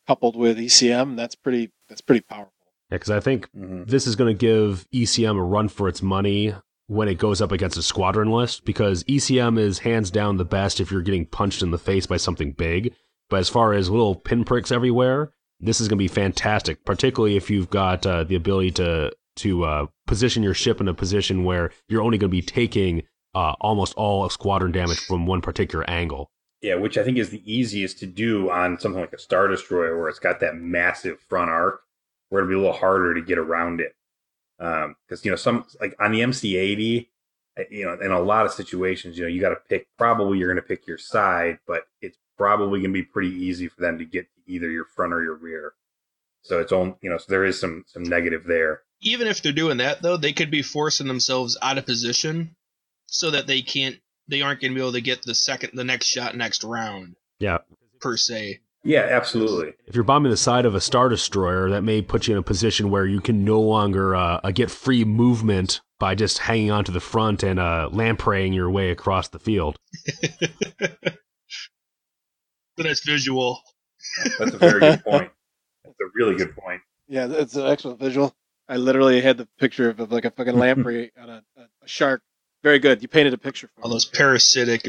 coupled with ECM, that's pretty. That's pretty powerful. Yeah, because I think Mm-hmm. this is going to give ECM a run for its money when it goes up against a squadron list because ECM is hands down the best if you're getting punched in the face by something big. But as far as little pinpricks everywhere, this is going to be fantastic, particularly if you've got uh, the ability to to uh, position your ship in a position where you're only going to be taking uh, almost all of squadron damage from one particular angle. Yeah, which I think is the easiest to do on something like a Star Destroyer where it's got that massive front arc, where it'll be a little harder to get around it. Because, you know, some, like on the MC80, uh, you know, in a lot of situations, you know, you got to pick, probably you're going to pick your side, but it's probably going to be pretty easy for them to get to either your front or your rear. So it's on, you know, so there is some some negative there. Even if they're doing that though, they could be forcing themselves out of position so that they can't. They aren't going to be able to get the second, the next shot, next round Yeah, per se. Yeah, absolutely. if you're bombing the side of a star destroyer, that may put you in a position where you can no longer uh, uh, get free movement by just hanging onto the front and uh, lampreying your way across the field. The nice visual. That's a very good point. That's a really good point. Yeah, it's an excellent visual. I literally had the picture of, of like a fucking lamprey on a, a, a shark. Very good. You painted a picture for All me. those parasitic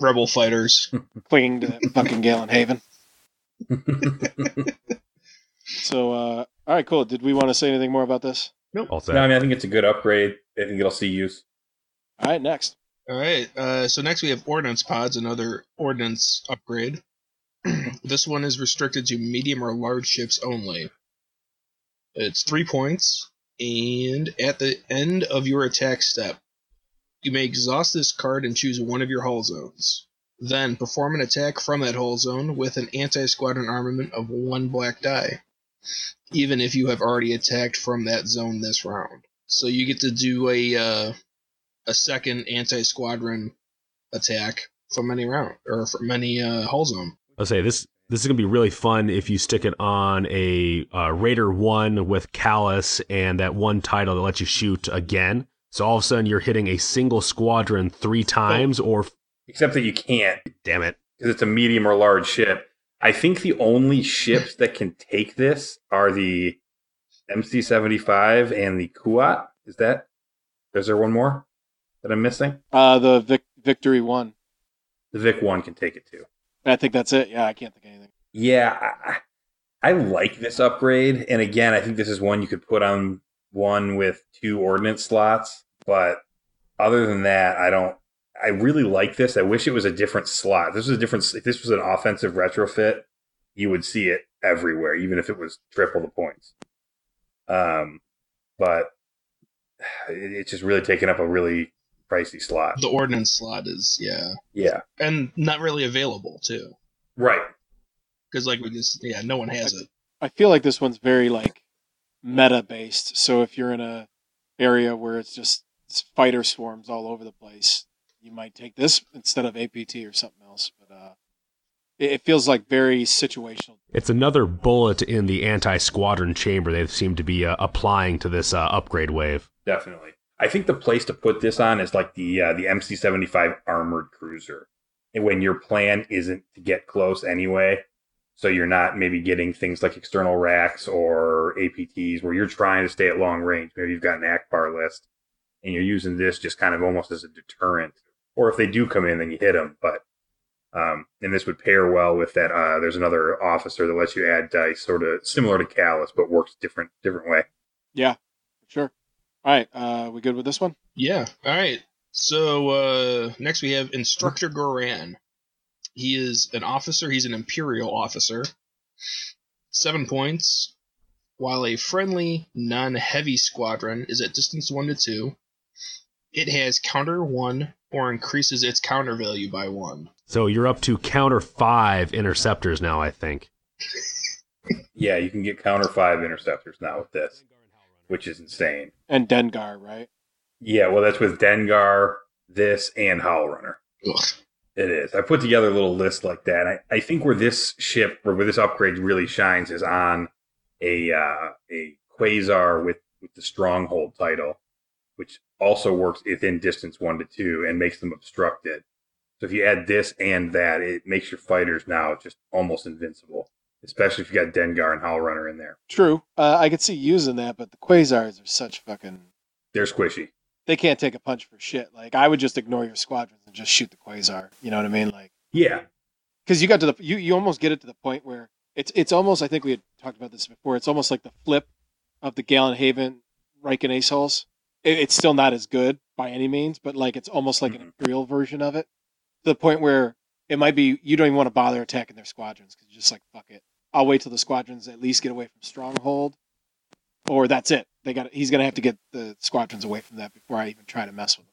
rebel fighters. clinging to that fucking Gallant Haven. So, uh, all right, cool. Did we want to say anything more about this? All set. No, I mean, I think it's a good upgrade. I think it'll see use. All right, next. All right. Uh, so next we have ordnance pods, another ordnance upgrade. this one is restricted to medium or large ships only. It's three points, and at the end of your attack step, You may exhaust this card and choose one of your hull zones. Then perform an attack from that hull zone with an anti-squadron armament of one black die, even if you have already attacked from that zone this round. So you get to do a uh, a second anti-squadron attack from any round or from any uh, hull zone. I'll say this. This is gonna be really fun if you stick it on a uh, Raider one with Kallus and that one title that lets you shoot again. So all of a sudden you're hitting a single squadron three times, or Except that you can't damn it, because it's a medium or large ship. I think the only ships that can take this are the MC-75 and the Kuat. Is that? Is there one more that I'm missing? Uh, the Vic- Victory One. The Vic One can take it too. I think that's it. Yeah, I can't think anything. Yeah, I, I like this upgrade, and again, I think this is one you could put on one with two ordnance slots. But other than that, I don't. I really like this. I wish it was a different slot. This was a different. If this was an offensive retrofit, you would see it everywhere, even if it was triple the points. Um, but it- it's just really taking up a really pricey slot. The ordnance slot is yeah, Yeah, and not really available too, right. because like we just yeah, no one has it. I feel like this one's very like meta based. So if you're in a area where it's just it's fighter swarms all over the place, you might take this instead of APT or something else. But uh, it, it feels like very situational. it's another bullet in the anti-squadron chamber they seem to be uh, applying to this uh, upgrade wave. Definitely. I think the place to put this on is like the uh, the MC75 armored cruiser. And when your plan isn't to get close anyway, so you're not maybe getting things like external racks or APTs where you're trying to stay at long range. Maybe you've got an Ackbar list and you're using this just kind of almost as a deterrent. Or if they do come in, then you hit them. But um, and this would pair well with that. Uh, there's another officer that lets you add dice, sort of similar to Kallus, but works different different way. Yeah, sure. All right, uh, we good with this one? Yeah. All right. So uh, next we have Instructor Goran. He is an officer. He's an Imperial officer. Seven points. While a friendly, non-heavy squadron is at distance one to two, it has counter one or increases its counter value by one. So you're up to counter five interceptors now, I think. Yeah, you can get counter five interceptors now with this, which is insane. And Dengar, right? Yeah, well, that's with Dengar, this, and Howl Runner. Ugh. It is. I put together a little list like that. I, I think where this ship, or where this upgrade really shines, is on a uh, a Quasar with with the Stronghold title, which also works within distance one to two and makes them obstructed. So if you add this and that, it makes your fighters now just almost invincible. Especially if you got Dengar and Howl Runner in there. True. Uh, I could see using that, but the Quasars are such fucking. They're squishy. They can't take a punch for shit. Like I would just ignore your squadrons and just shoot the Quasar. You know what I mean? Like Yeah, because you got to the you you almost get it to the point where it's it's almost I think we had talked about this before. It's almost like the flip of the Gallant Haven Rieekan Ace Hulls. It, it's still not as good by any means, but like it's almost like an Mhm. Imperial version of it. To the point where it might be you don't even want to bother attacking their squadrons because you're just like fuck it. I'll wait till the squadrons at least get away from Stronghold, or that's it. They got he's gonna have to get the squadrons away from that before I even try to mess with them.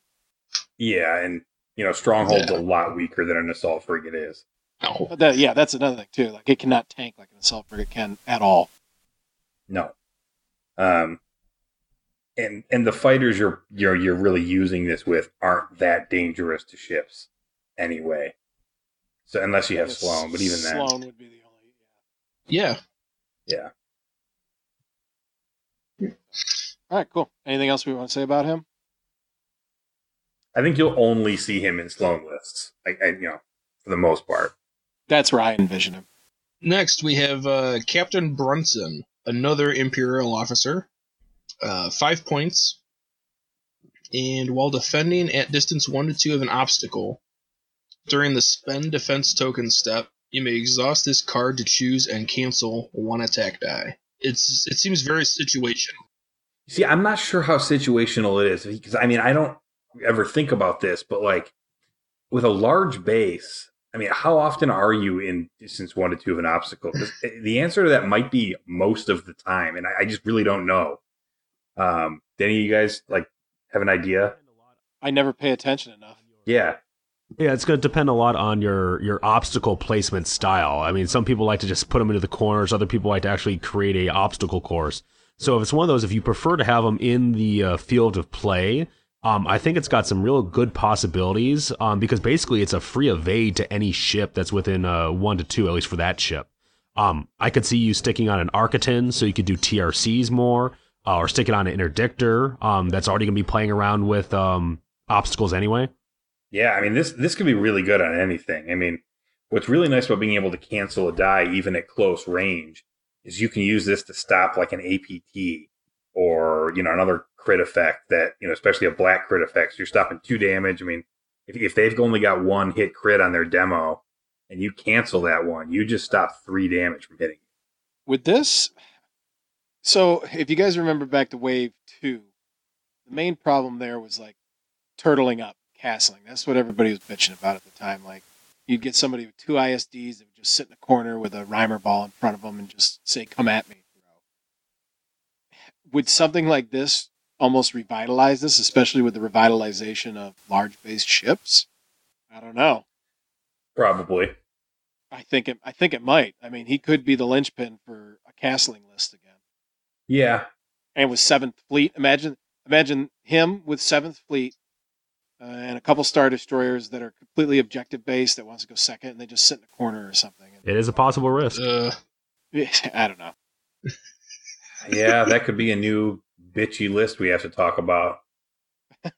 yeah, and you know Stronghold's Yeah. a lot weaker than an assault frigate is. No. That, yeah, that's another thing too. Like it cannot tank like an assault frigate can at all. No. Um and and the fighters you're you're you're really using this with aren't that dangerous to ships anyway. So unless you have Yes, Sloane, but even then. Sloane would be the only. Yeah. Yeah. All right, cool. Anything else we want to say about him? I think you'll only see him in Sloane lists. Like I, you know, for the most part. That's where I envision him. Next, we have uh, Captain Brunson, another Imperial officer. Uh, five points. And while defending at distance 1 to 2 of an obstacle, during the spend defense token step, you may exhaust this card to choose and cancel one attack die. It's It seems very situational. See, I'm not sure how situational it is because I mean, I don't ever think about this, but like with a large base, I mean, how often are you in distance one to two of an obstacle? the answer to that might be most of the time, and I, I just really don't know. Um, do any of you guys like have an idea? I never pay attention enough. Yeah, Yeah, it's going to depend a lot on your your obstacle placement style. I mean, some people like to just put them into the corners. Other people like to actually create a obstacle course. So if it's one of those, if you prefer to have them in the uh, field of play, um, I think it's got some real good possibilities. Um, because basically it's a free evade to any ship that's within uh, one to two, at least for that ship. Um, I could see you sticking on an Arquitens, so you could do TRCs more, uh, or sticking on an Interdictor. Um, that's already going to be playing around with um obstacles anyway. Yeah. I mean, this this could be really good on anything. I mean, what's really nice about being able to cancel a die even at close range is you can use this to stop like an APT or you know another crit effect that you know, especially a black crit effect. So you're stopping two damage. I mean, if if they've only got one hit crit on their demo and you cancel that one, you just stop three damage from hitting. With this, so if you guys remember back to Wave 2, the main problem there was like turtling up, castling. That's what everybody was bitching about at the time. Like, you'd get somebody with two ISDs that would just sit in a corner with a Rhymer ball in front of them and just say, Come at me. Would something like this almost revitalize this, especially with the revitalization of large based ships? I don't know. Probably. I think it. I think it might. I mean, he could be the linchpin for a castling list again. Yeah. and with Seventh Fleet. Imagine, imagine him with Seventh Fleet uh, and a couple star destroyers that are completely objective based that wants to go second, and they just sit in a corner or something. It is a possible risk. Uh, I don't know. Yeah, that could be a new bitchy list we have to talk about. yeah.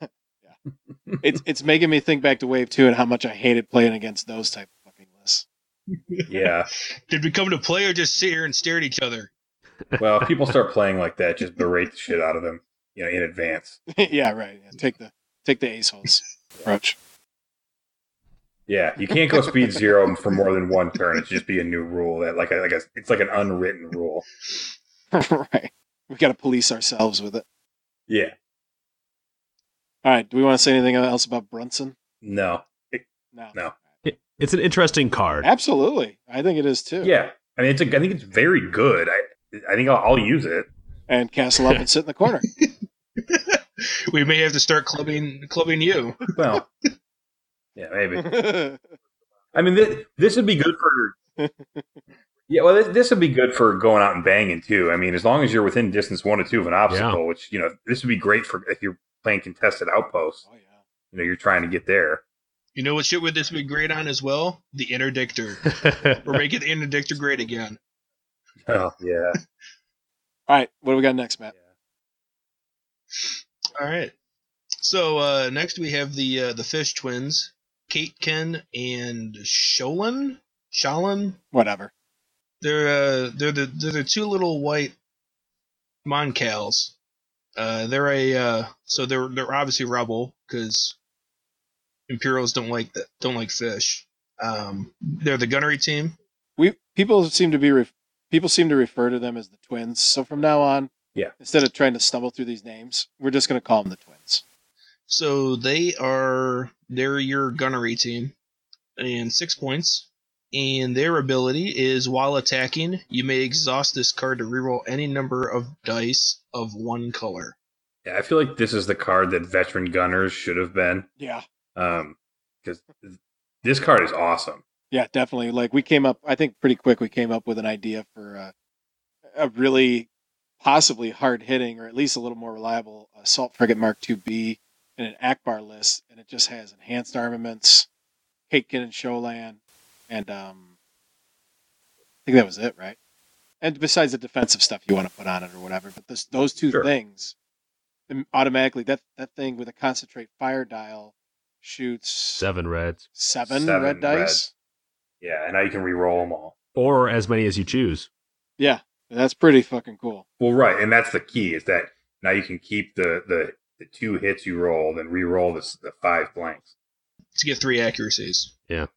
It's it's making me think back to Wave Two and how much I hated playing against those type of fucking lists. Yeah. did we come to play or just sit here and stare at each other? Well, if people start playing like that, just berate the shit out of them, you know, in advance. yeah, right. Yeah, take the take the ace holes approach. Yeah, you can't go speed zero for more than one turn. It should just be a new rule that, like, a, like a, it's like an unwritten rule. right. We got to police ourselves with it. Yeah. All right. Do we want to say anything else about Brunson? No. No. No. It- it's an interesting card. Absolutely. I think it is too. Yeah. I mean, it's a, I think it's very good. I, I think I'll, I'll use it. And castle up and sit in the corner. We may have to start clubbing clubbing you. Well, yeah, maybe. I mean, this, this would be good for. Yeah, well, this, this would be good for going out and banging too. I mean, as long as you're within distance one or two of an obstacle, which you know, this would be great for if you're playing contested outposts. oh yeah. You know, you're trying to get there. You know what shit would this be great on as well? The interdictor. We're making the interdictor great again. Oh yeah. All right. What do we got next, Matt? All right. So uh, next we have the uh, the fish twins, Caitken and Sholin. Shalin. Whatever. They're uh, they're the they're the two little white Moncals. Uh, they're a uh, so they're they're obviously rebel because Imperials don't like that don't like fish. Um, they're the gunnery team. We people seem to be ref- people seem to refer to them as the twins. So from now on, Yeah. instead of trying to stumble through these names, we're just going to call them the twins. So they are they're your gunnery team, and six points. And their ability is while attacking, you may exhaust this card to reroll any number of dice of one color. Yeah, I feel like this is the card that veteran gunners should have been. Yeah. Um, because this card is awesome. Yeah, definitely. Like we came up, I think pretty quick. We came up with an idea for uh, a really possibly hard hitting, or at least a little more reliable assault frigate Mark II-B in an Ackbar list, and it just has enhanced armaments, Caitken and Shollan, and um, I think that was it, right? And besides the defensive stuff you want to put on it or whatever, but this, those two Sure. things um, automatically that that thing with a concentrate fire dial shoots Seven reds, seven, Seven red dice. Yeah, and now you can re-roll them all. or as many as you choose. Yeah, that's pretty fucking cool. Well, right, and that's the key is that now you can keep the the, the two hits you rolled and re-roll the, the five blanks. To get three accuracies. Yeah,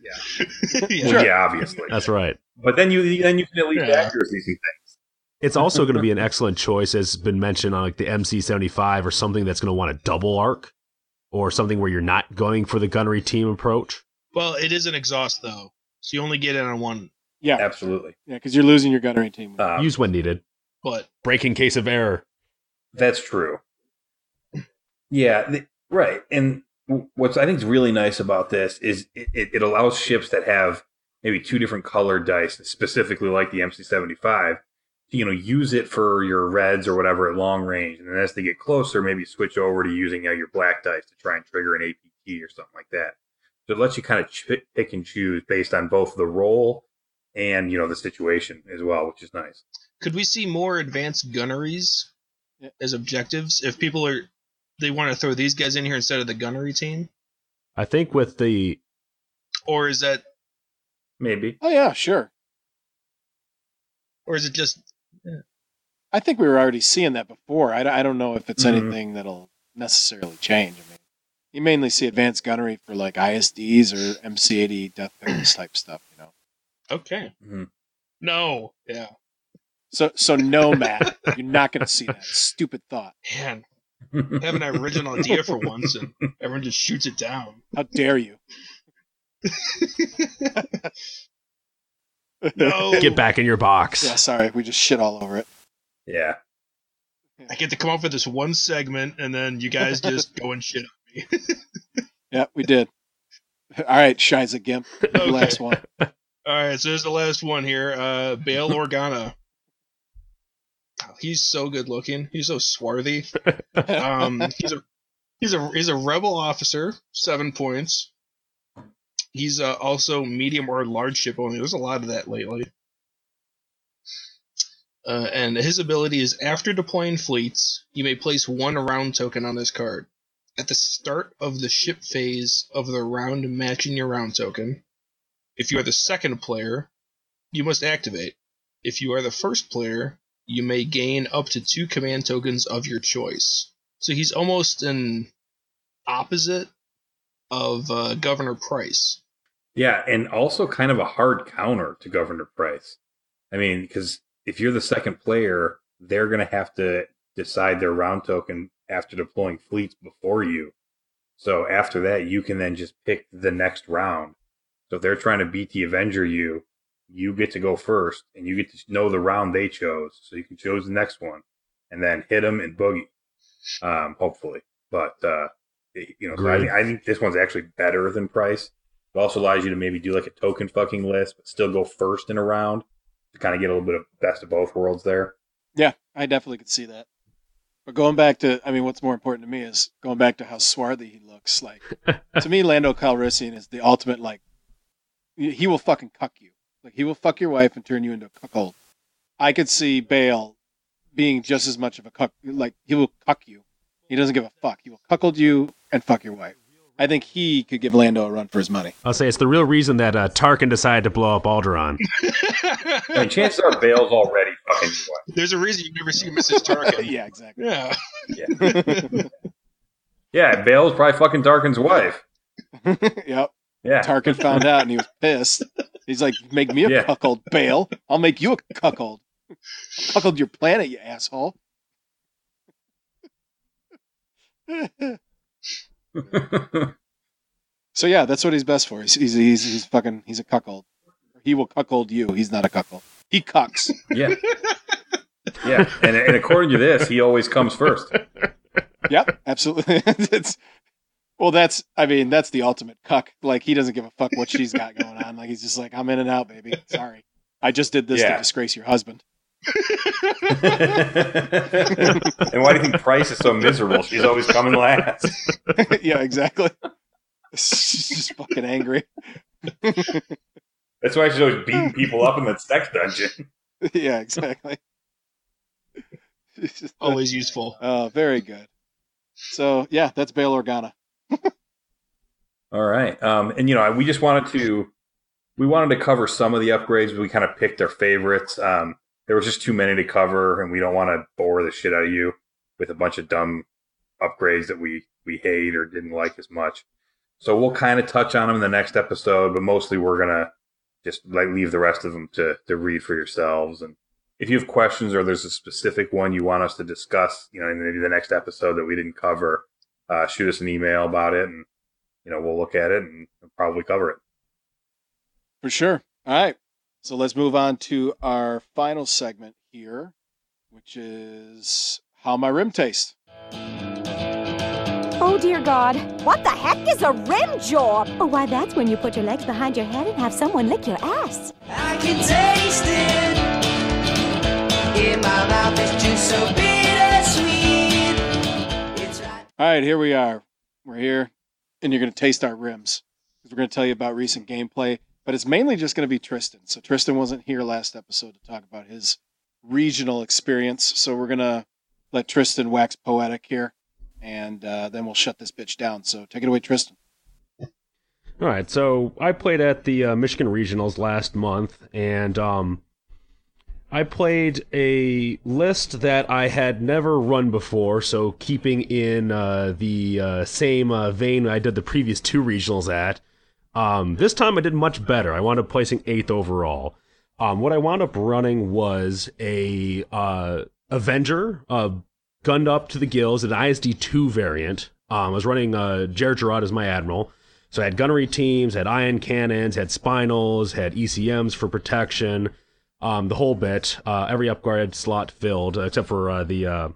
yeah. Well, yeah, obviously. that's right. But then you then you can at least Yeah. accuracies and things. It's also going to be an excellent choice, as has been mentioned on like the MC75 or something that's going to want a double arc, or something where you're not going for the gunnery team approach. Well, it is an exhaust though, so you only get it on one. Yeah, Absolutely. yeah, because you're losing your gunnery team. Um, Use when needed. But Break in case of error. That's true. Yeah, th- right. And w- what's I think is really nice about this is it, it, it allows ships that have maybe two different colored dice, specifically like the MC75, to, you know, use it for your reds or whatever at long range. And then as they get closer, maybe switch over to using uh, your black dice to try and trigger an APT or something like that. So it lets you kind of ch- pick and choose based on both the roll and, you know, the situation as well, which is nice. Could we see more advanced gunneries as objectives if people are they want to throw these guys in here instead of the gunnery team, I think with the or is that Maybe. Oh yeah, sure. or is it just I think we were already seeing that before. I, I don't know if it's Mhm. anything that'll necessarily change. I mean, you mainly see advanced gunnery for like ISDs or MC80 death Bears type stuff, you know. Okay? Mhm. No, yeah, So so no, Matt, you're not going to see that stupid thought. man, have an original idea for once, and everyone just shoots it down. How dare you? No, get back in your box. Yeah, sorry, we just shit all over it. yeah. I get to come up with this one segment, and then you guys just go and shit on me. Yeah, we did. All right, Shiza Gimp, Okay. last one. All right, so there's the last one here. Uh, Bail Organa. He's so good looking. He's so swarthy. Um, he's a he's a he's a rebel officer. Seven points. He's uh, also medium or large ship only. There's a lot of that lately. Uh, and his ability is after deploying fleets, you may place one round token on this card. At the start of the ship phase of the round matching your round token, if you are the second player, you must activate. If you are the first player, you may gain up to two command tokens of your choice. So he's almost an opposite of uh, Governor Pryce. Yeah, and also kind of a hard counter to Governor Pryce. I mean, because if you're the second player, they're going to have to decide their round token after deploying fleets before you. So after that, you can then just pick the next round. So if they're trying to beat the Avenger you, you get to go first, and you get to know the round they chose, so you can choose the next one, and then hit them and boogie. Um, hopefully, but uh, you know, so I, think, I think this one's actually better than Pryce. It also allows you to maybe do like a token fucking list, but still go first in a round to kind of get a little bit of best of both worlds there. Yeah, I definitely could see that. But going back to, I mean, what's more important to me is going back to how swarthy he looks. Like, to me, Lando Calrissian is the ultimate, like, he he will fucking cuck you. Like, he will fuck your wife and turn you into a cuckold. I could see Bail being just as much of a cuck. Like, he will cuck you. He doesn't give a fuck. He will cuckold you and fuck your wife. I think he could give Lando a run for his money. I'll say it's the real reason that uh, Tarkin decided to blow up Alderaan. I mean, chances are Bail's already fucking your wife. There's a reason you never see Mrs. Tarkin. yeah, exactly. yeah. Yeah, Bail's probably fucking Tarkin's wife. yep. Yeah. Tarkin found out and he was pissed. He's like, "Make me a Yeah. cuckold, Bail. I'll make you a cuckold. I'll cuckold your planet, you asshole." so yeah, that's what he's best for. He's he's he's, he's fucking he's a cuckold. He will cuckold you. He's not a cuckold. He cucks. yeah. Yeah. And, and according to this, he always comes first. yep, absolutely. it's well, that's I mean that's the ultimate cuck. Like he doesn't give a fuck what she's got going on. Like he's just like I'm in and out, baby. Sorry, I just did this Yeah. to disgrace your husband. and why do you think Pryce is so miserable? She's always coming last. yeah, exactly. She's just fucking angry. That's why she's always beating people up in that sex dungeon. yeah, exactly. She's just- Always useful. Oh, very good. So yeah, that's Bail Organa. All right. Um, and you know, we just wanted to we wanted to cover some of the upgrades. We kind of picked our favorites. Um, there was just too many to cover, and we don't want to bore the shit out of you with a bunch of dumb upgrades that we we hate or didn't like as much. So we'll kind of touch on them in the next episode, but mostly we're gonna just like leave the rest of them to to read for yourselves. And if you have questions or there's a specific one you want us to discuss, you know, in maybe the next episode that we didn't cover, uh, shoot us an email about it, and you know we'll look at it and probably cover it. For sure. All right. So let's move on to our final segment here, which is how my rim tastes. Oh, dear God. What the heck is a rim job? Oh, why, that's when you put your legs behind your head and have someone lick your ass. I can taste it in my mouth. It's just so bittersweet. All right, here we are. We're here, and you're going to taste our rims. We're going to tell you about recent gameplay, but it's mainly just going to be Tristan. So Tristan wasn't here last episode to talk about his regional experience. So we're going to let Tristan wax poetic here, and uh, then we'll shut this bitch down. So take it away, Tristan. All right, so I played at the uh, Michigan Regionals last month, and um, I played a list that I had never run before. So keeping in uh, the uh, same uh, vein I did the previous two regionals at, um, this time I did much better. I wound up placing eighth overall. Um, what I wound up running was a uh, Avenger, uh, gunned up to the gills, an ISD two variant. Um, I was running uh, Jerjerrod as my admiral. So I had gunnery teams, had ion cannons, had spinals, had ECMs for protection, um, the whole bit. Uh, every upgrade slot filled, except for uh, the uh,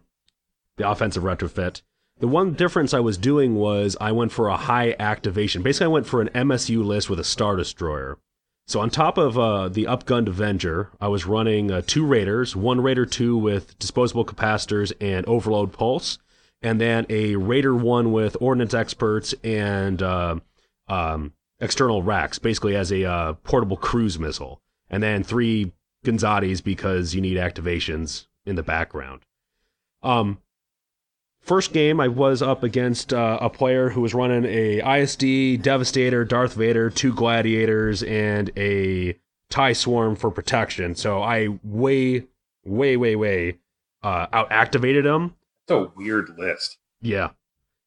the offensive retrofit. The one difference I was doing was I went for a high activation. Basically, I went for an MSU list with a Star Destroyer. So on top of uh, the upgunned Avenger, I was running uh, two Raiders, one Raider 2 with disposable capacitors and overload pulse, and then a Raider 1 with ordnance experts and uh, um, external racks, basically as a uh, portable cruise missile, and then three Gozantis because you need activations in the background. Um, first game, I was up against uh, a player who was running a ISD, Devastator, Darth Vader, two Gladiators, and a TIE Swarm for protection. So I way, way, way, way uh, out activated him. It's a weird list. Yeah.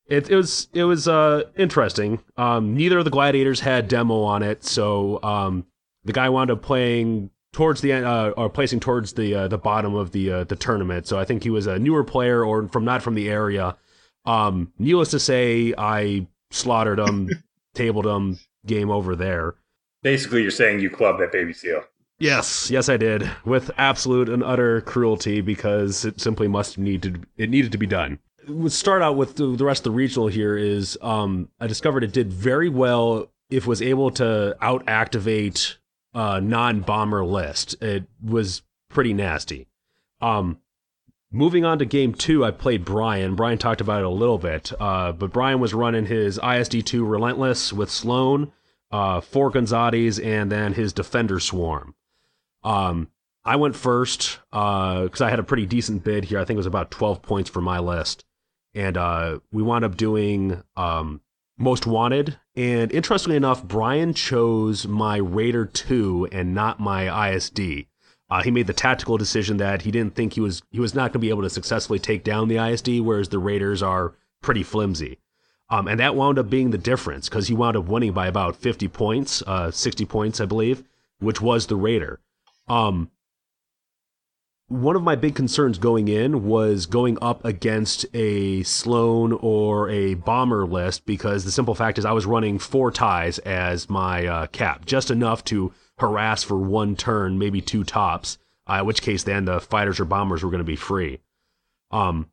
It, it was it was uh interesting. Um, neither of the gladiators had demo on it, so um, the guy wound up playing towards the end, uh, or placing towards the uh, the bottom of the uh, the tournament. So I think he was a newer player or from not from the area. Um, needless to say, I slaughtered him, tabled him, game over there. Basically, you're saying you clubbed that baby seal. Yes, yes, I did with absolute and utter cruelty because it simply must need to it needed to be done. We'll start out with the, the rest of the regional here is um, I discovered it did very well if was able to out activate a non bomber list. It was pretty nasty. Um, moving on to game two, I played Brian. Brian talked about it a little bit, uh, but Brian was running his ISD two Relentless with Sloane, uh, four Gozantis, and then his Defender Swarm. Um, I went first because I had a pretty decent bid here. I think it was about 12 points for my list. And uh, we wound up doing um, Most Wanted. And interestingly enough, Brian chose my Raider 2 and not my ISD. Uh, he made the tactical decision that he didn't think he was he was not going to be able to successfully take down the ISD, whereas the Raiders are pretty flimsy. Um, and that wound up being the difference because he wound up winning by about 50 points, uh, 60 points, I believe, which was the Raider. Um, one of my big concerns going in was going up against a Sloane or a Bomber list because the simple fact is I was running four ties as my uh, cap, just enough to harass for one turn, maybe two tops. Uh, in which case, then the fighters or bombers were going to be free. Um,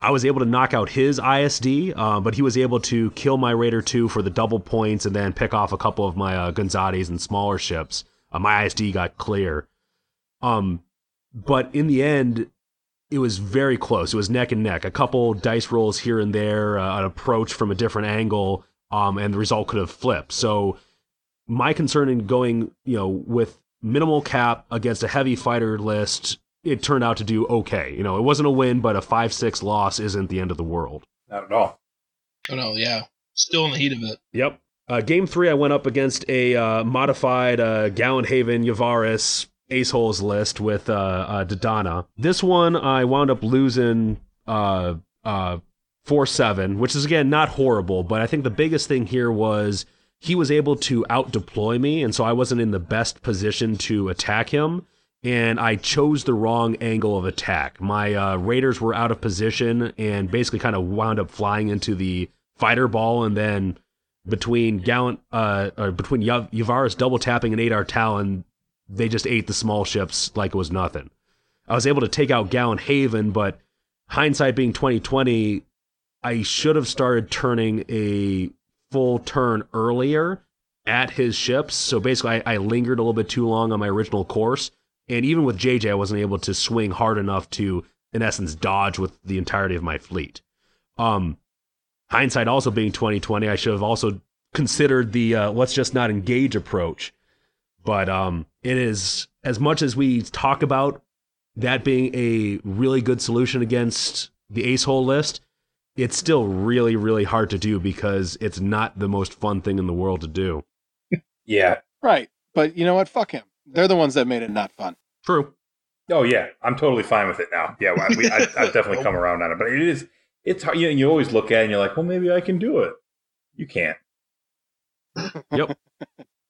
I was able to knock out his ISD, uh, but he was able to kill my Raider 2 for the double points and then pick off a couple of my uh, Gozantis and smaller ships. Uh, my ISD got clear. Um, but in the end, it was very close. It was neck and neck. A couple dice rolls here and there, uh, an approach from a different angle, um, and the result could have flipped. So my concern in going, you know, with minimal cap against a heavy fighter list, it turned out to do okay. You know, it wasn't a win, but a five six loss isn't the end of the world. Not at all. Oh no, yeah. Still in the heat of it. Yep. Uh, game three, I went up against a uh, modified uh, Gallant Haven Yavaris Ace Holes list with uh, uh, Dodonna. This one, I wound up losing uh, uh, 4 7, which is again not horrible, but I think the biggest thing here was he was able to out deploy me, and so I wasn't in the best position to attack him. And I chose the wrong angle of attack. My uh, Raiders were out of position and basically kind of wound up flying into the fighter ball, and then between Gallant, uh, or between Yav- Yavaris double tapping and Adar Tallon, they just ate the small ships like it was nothing. I was able to take out Gallant Haven, but hindsight being 2020, I should have started turning a full turn earlier at his ships. So basically, I, I lingered a little bit too long on my original course. And even with JJ, I wasn't able to swing hard enough to, in essence, dodge with the entirety of my fleet. Um, hindsight also being 2020, I should have also considered the uh, let's just not engage approach. But um, it is as much as we talk about that being a really good solution against the ace hole list, it's still really, really hard to do because it's not the most fun thing in the world to do. Yeah. Right. But you know what? Fuck him. They're the ones that made it not fun. True. Oh yeah, I'm totally fine with it now. Yeah, well, we, I, I've definitely come around on it, but it is it's hard. You, know, you always look at it and you're like, well, maybe I can do it. You can't. Yep.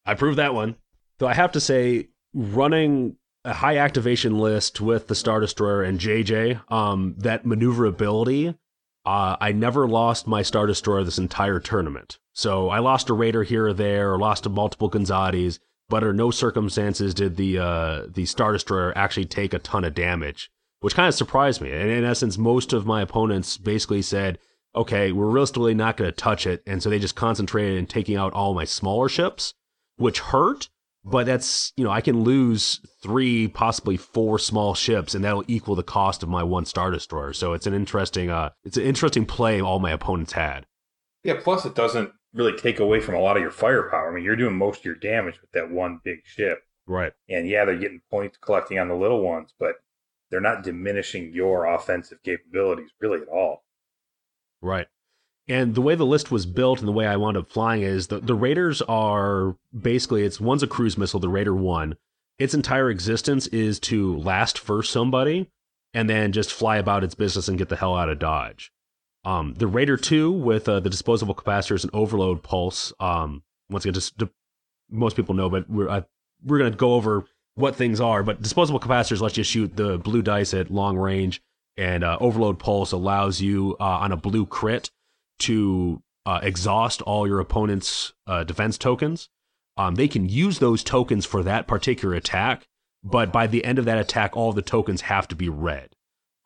I proved that one. Though I have to say, running a high activation list with the Star Destroyer and JJ, um, that maneuverability, uh, I never lost my Star Destroyer this entire tournament. So I lost a Raider here or there, or lost to multiple Gozantis, but under no circumstances did the uh, the Star Destroyer actually take a ton of damage, which kind of surprised me. And in essence, most of my opponents basically said, "Okay, we're realistically not going to touch it," and so they just concentrated in taking out all my smaller ships, which hurt. But that's you know I can lose three, possibly four small ships, and that'll equal the cost of my one Star Destroyer. So it's an interesting uh, it's an interesting play all my opponents had. Yeah. Plus, it doesn't really take away from a lot of your firepower. I mean, you're doing most of your damage with that one big ship. Right. And yeah, they're getting points collecting on the little ones, but they're not diminishing your offensive capabilities really at all. Right. And the way the list was built and the way I wound up flying is the, the Raiders are basically it's one's a cruise missile, the Raider one. Its entire existence is to last for somebody and then just fly about its business and get the hell out of Dodge. Um, the Raider 2 with uh, the disposable capacitors and overload pulse. Um, once again, just most people know, but we're we're going to go over what things are. But disposable capacitors lets you shoot the blue dice at long range, and uh, overload pulse allows you uh, on a blue crit to uh, exhaust all your opponent's uh, defense tokens. Um, they can use those tokens for that particular attack, but by the end of that attack, all the tokens have to be red.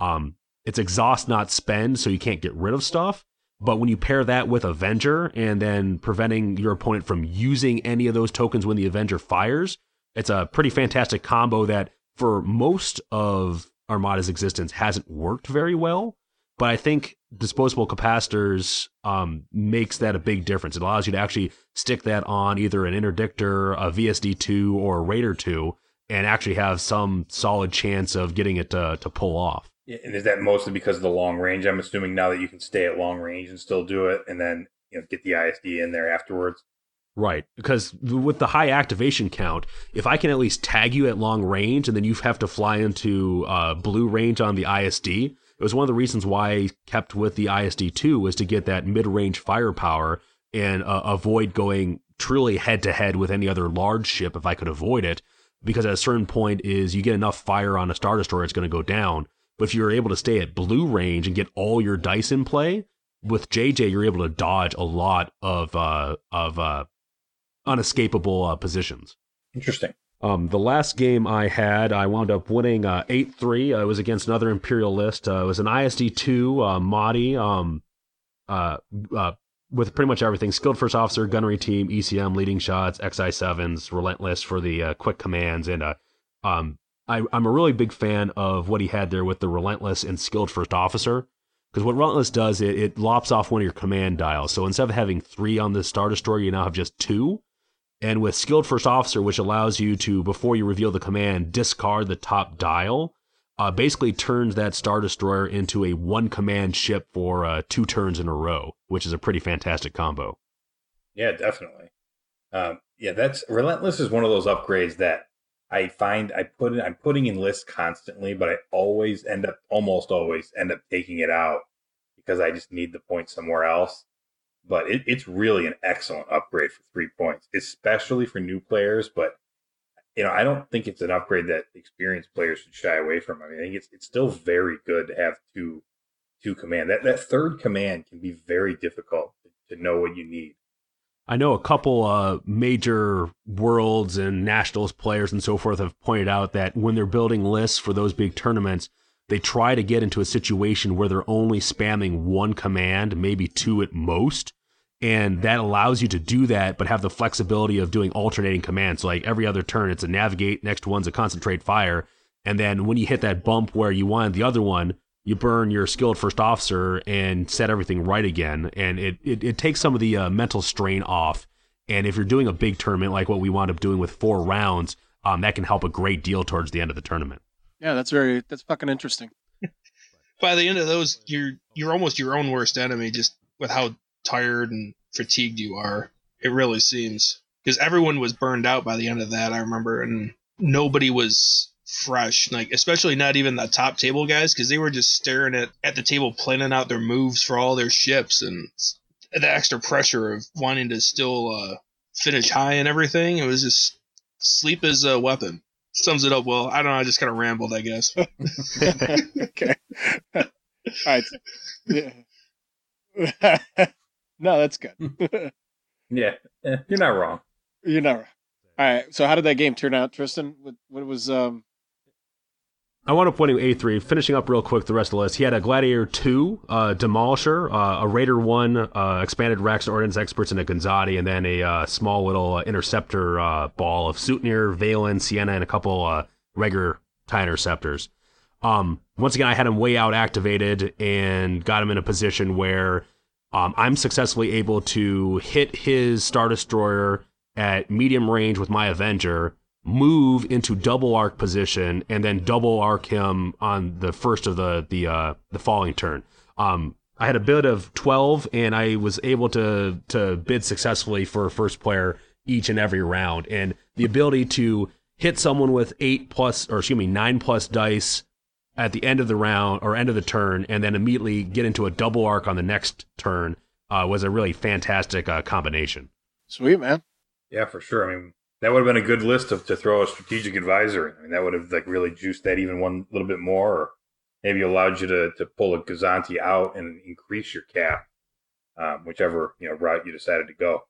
Um, it's exhaust, not spend, so you can't get rid of stuff. But when you pair that with Avenger and then preventing your opponent from using any of those tokens when the Avenger fires, it's a pretty fantastic combo that for most of Armada's existence hasn't worked very well. But I think disposable capacitors um, makes that a big difference. It allows you to actually stick that on either an interdictor, a VSD2, or a Raider 2, and actually have some solid chance of getting it to, to pull off. And is that mostly because of the long range? I'm assuming now that you can stay at long range and still do it, and then you know get the ISD in there afterwards. Right, because with the high activation count, if I can at least tag you at long range, and then you have to fly into uh, blue range on the ISD, it was one of the reasons why I kept with the ISD two was to get that mid range firepower and uh, avoid going truly head to head with any other large ship if I could avoid it. Because at a certain point, is you get enough fire on a star destroyer, it's going to go down. But if you're able to stay at blue range and get all your dice in play, with JJ, you're able to dodge a lot of uh, of uh, unescapable uh, positions. Interesting. Um, the last game I had, I wound up winning uh, eight three. Uh, it was against another Imperial list. Uh, it was an ISD two uh, Motti, um, uh, uh, with pretty much everything: skilled first officer, gunnery team, ECM, leading shots, XI sevens, relentless for the uh, quick commands, and uh, um, I, I'm a really big fan of what he had there with the relentless and skilled first officer. Because what Relentless does, it, it lops off one of your command dials. So instead of having three on the Star Destroyer, you now have just two. And with Skilled First Officer, which allows you to, before you reveal the command, discard the top dial, uh, basically turns that Star Destroyer into a one command ship for uh, two turns in a row, which is a pretty fantastic combo. Yeah, definitely. Um, yeah, that's Relentless is one of those upgrades that I find I put in, I'm putting in lists constantly, but I always end up, almost always end up taking it out because I just need the point somewhere else. But it, it's really an excellent upgrade for three points, especially for new players. But you know, I don't think it's an upgrade that experienced players should shy away from. I mean, I think it's it's still very good to have two two command. That that third command can be very difficult to, to know what you need. I know a couple uh, major worlds and nationals players and so forth have pointed out that when they're building lists for those big tournaments, they try to get into a situation where they're only spamming one command, maybe two at most. And that allows you to do that, but have the flexibility of doing alternating commands. So like every other turn, it's a navigate, next one's a concentrate fire. And then when you hit that bump where you wanted the other one, you burn your skilled first officer and set everything right again. And it, it, it takes some of the uh, mental strain off. And if you're doing a big tournament like what we wound up doing with four rounds, um, that can help a great deal towards the end of the tournament. Yeah, that's very that's fucking interesting. By the end of those, you're you're almost your own worst enemy, just with how tired and fatigued you are. It really seems because everyone was burned out by the end of that. I remember, and nobody was fresh, like especially not even the top table guys, because they were just staring at at the table, planning out their moves for all their ships, and the extra pressure of wanting to still uh, finish high and everything. It was just sleep is a weapon. Sums it up well. I don't know. I just kind of rambled, I guess. okay. All right. Yeah. no, that's good. Yeah, eh, you're not wrong. You're not right. All right. So how did that game turn out, Tristan? What, what was um I wound up winning A3. Finishing up real quick the rest of the list. He had a Gladiator 2, uh, Demolisher, uh, a Raider 1, uh, Expanded Rax Ordnance Experts, and a Gozanti, and then a uh, small little uh, interceptor uh, ball of Soontir, Valen, Ciena, and a couple uh, regular tie interceptors. Um, once again, I had him way out activated and got him in a position where um, I'm successfully able to hit his Star Destroyer at medium range with my Avenger move into double arc position and then double arc him on the first of the the uh, the falling turn. Um, I had a bid of twelve, and I was able to to bid successfully for first player each and every round. And the ability to hit someone with eight plus, or excuse me, nine plus dice at the end of the round or end of the turn, and then immediately get into a double arc on the next turn uh, was a really fantastic uh, combination. Sweet man. Yeah, for sure. I mean, that would have been a good list of, to throw a strategic advisor in. I mean, that would have like really juiced that even one little bit more, or maybe allowed you to, to pull a Gozanti out and increase your cap, um, whichever you know route you decided to go.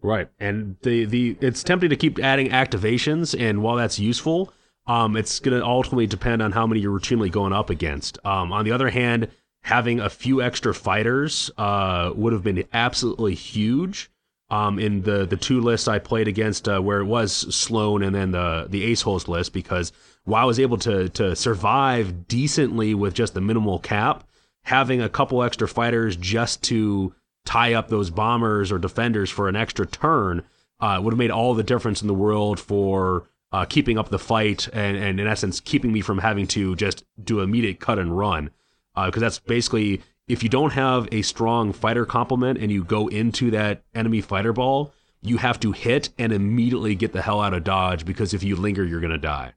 Right, and the the it's tempting to keep adding activations, and while that's useful, um, it's going to ultimately depend on how many you're routinely going up against. Um, on the other hand, having a few extra fighters uh, would have been absolutely huge um, in the the two lists I played against, uh, where it was Sloane and then the the Ace Holes list, because while I was able to to survive decently with just the minimal cap, having a couple extra fighters just to tie up those bombers or defenders for an extra turn uh, would have made all the difference in the world for uh, keeping up the fight and, and in essence keeping me from having to just do immediate cut and run because uh, that's basically if you don't have a strong fighter complement and you go into that enemy fighter ball, you have to hit and immediately get the hell out of dodge because if you linger, you're going to die.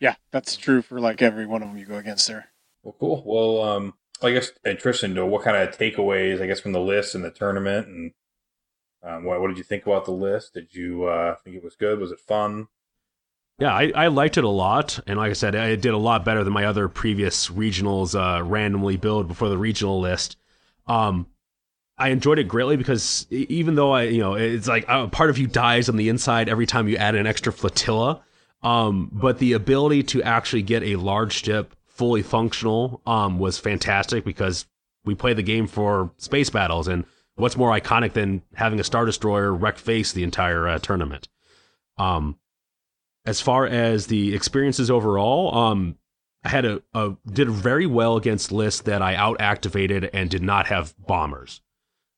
Yeah, that's true for like every one of them you go against there. Well, cool. Well, um, I guess uh, Tristan, what kind of takeaways, I guess, from the list and the tournament, and um, what, what did you think about the list? Did you uh, think it was good? Was it fun? Yeah, I, I liked it a lot, and like I said, I did a lot better than my other previous regionals uh, randomly build before the regional list. Um, I enjoyed it greatly because even though I, you know, it's like a part of you dies on the inside every time you add an extra flotilla. Um, but the ability to actually get a large ship fully functional um, was fantastic because we play the game for space battles, and what's more iconic than having a star destroyer wreck face the entire uh, tournament? Um, as far as the experiences overall, um, I had a, a did very well against lists that I out activated and did not have bombers.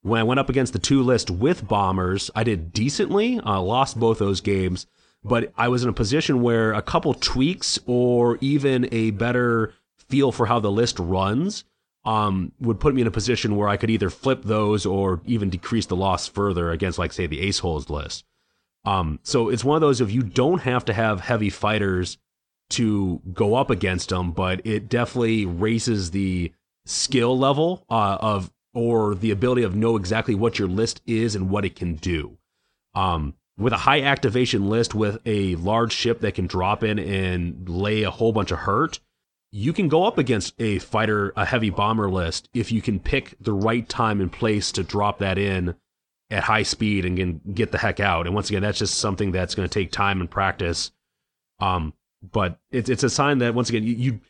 When I went up against the two list with bombers, I did decently. Uh, lost both those games, but I was in a position where a couple tweaks or even a better feel for how the list runs um, would put me in a position where I could either flip those or even decrease the loss further against, like, say, the ace holes list. Um, so it's one of those if you don't have to have heavy fighters to go up against them, but it definitely raises the skill level uh, of or the ability of know exactly what your list is and what it can do. Um, with a high activation list with a large ship that can drop in and lay a whole bunch of hurt, you can go up against a fighter, a heavy bomber list if you can pick the right time and place to drop that in at high speed and can get the heck out. And once again, that's just something that's going to take time and practice. Um, but it's it's a sign that once again you, you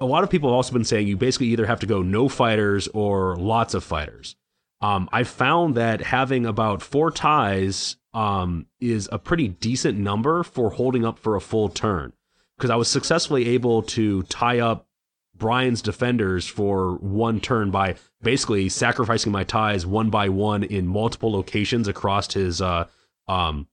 a lot of people have also been saying you basically either have to go no fighters or lots of fighters. Um, I found that having about four ties um, is a pretty decent number for holding up for a full turn because I was successfully able to tie up Brian's defenders for one turn by basically sacrificing my ties one by one in multiple locations across his uh um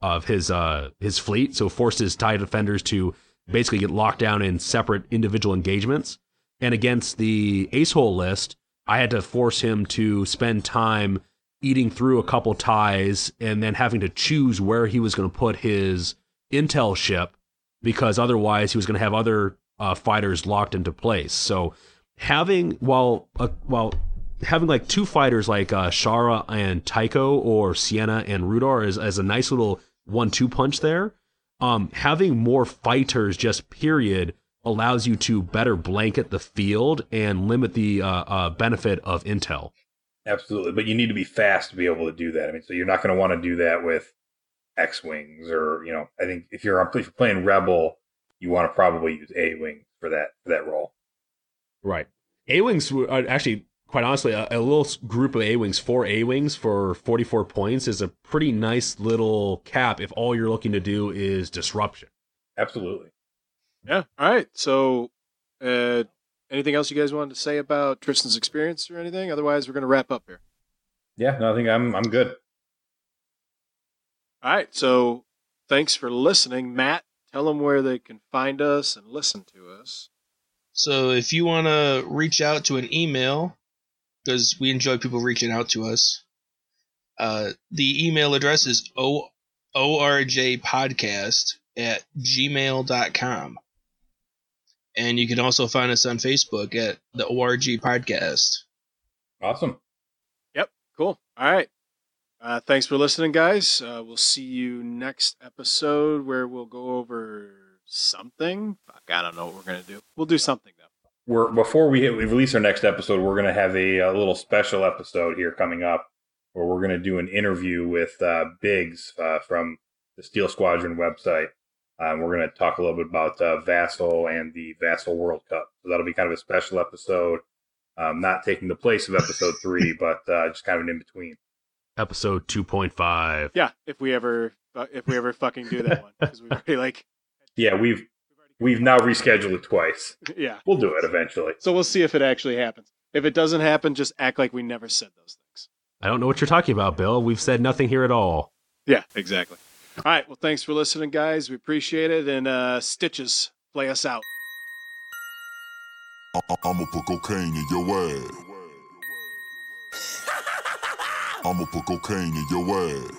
of his uh his fleet. So forced his tie defenders to basically get locked down in separate individual engagements. And against the ace hole list, I had to force him to spend time eating through a couple ties and then having to choose where he was going to put his intel ship because otherwise he was going to have other uh, fighters locked into place. So having while uh, while having like two fighters like uh, Shara and Tycho or Ciena and Rudor is as a nice little one-two punch there. Um, having more fighters just period allows you to better blanket the field and limit the uh, uh, benefit of intel. Absolutely, but you need to be fast to be able to do that. I mean, so you're not going to want to do that with X wings or you know. I think if you're if you're playing Rebel, you want to probably use A wings for that for that role. Right. A wings actually, quite honestly, a, a little group of A wings, four A wings for 44 points is a pretty nice little cap if all you're looking to do is disruption. Absolutely. Yeah. All right. So, uh, anything else you guys wanted to say about Tristan's experience or anything? Otherwise, we're going to wrap up here. Yeah. No, I think I'm I'm good. All right. So, thanks for listening, Matt. Tell them where they can find us and listen to us. So if you want to reach out to an email, because we enjoy people reaching out to us, uh, the email address is o- orjpodcast at gmail.com. And you can also find us on Facebook at the ORG Podcast. Awesome. Yep. Cool. All right. Uh, thanks for listening, guys. Uh, we'll see you next episode where we'll go over something. Fuck, I don't know what we're gonna do. We'll do something though. We're before we, we release our next episode, we're to have a, a, little special episode here coming up where we're to do an interview with uh, Biggs uh, from the Steel Squadron website. Um, we're going to talk a little bit about uh, Vassal and the Vassal World Cup. So that'll be kind of a special episode, um, not taking the place of episode three, but uh, just kind of an in between episode 2.5 yeah if we ever if we ever fucking do that one because we've already like yeah we've we've now rescheduled it twice. Yeah. We'll do it eventually. So we'll see if it actually happens. If it doesn't happen just act like we never said those things. I don't know what you're talking about bill. We've said nothing here at all. Yeah exactly. All right well thanks for listening guys. We appreciate it and uh stitches play us out. I'ma put cocaine in your ass I'ma put cocaine in your ass.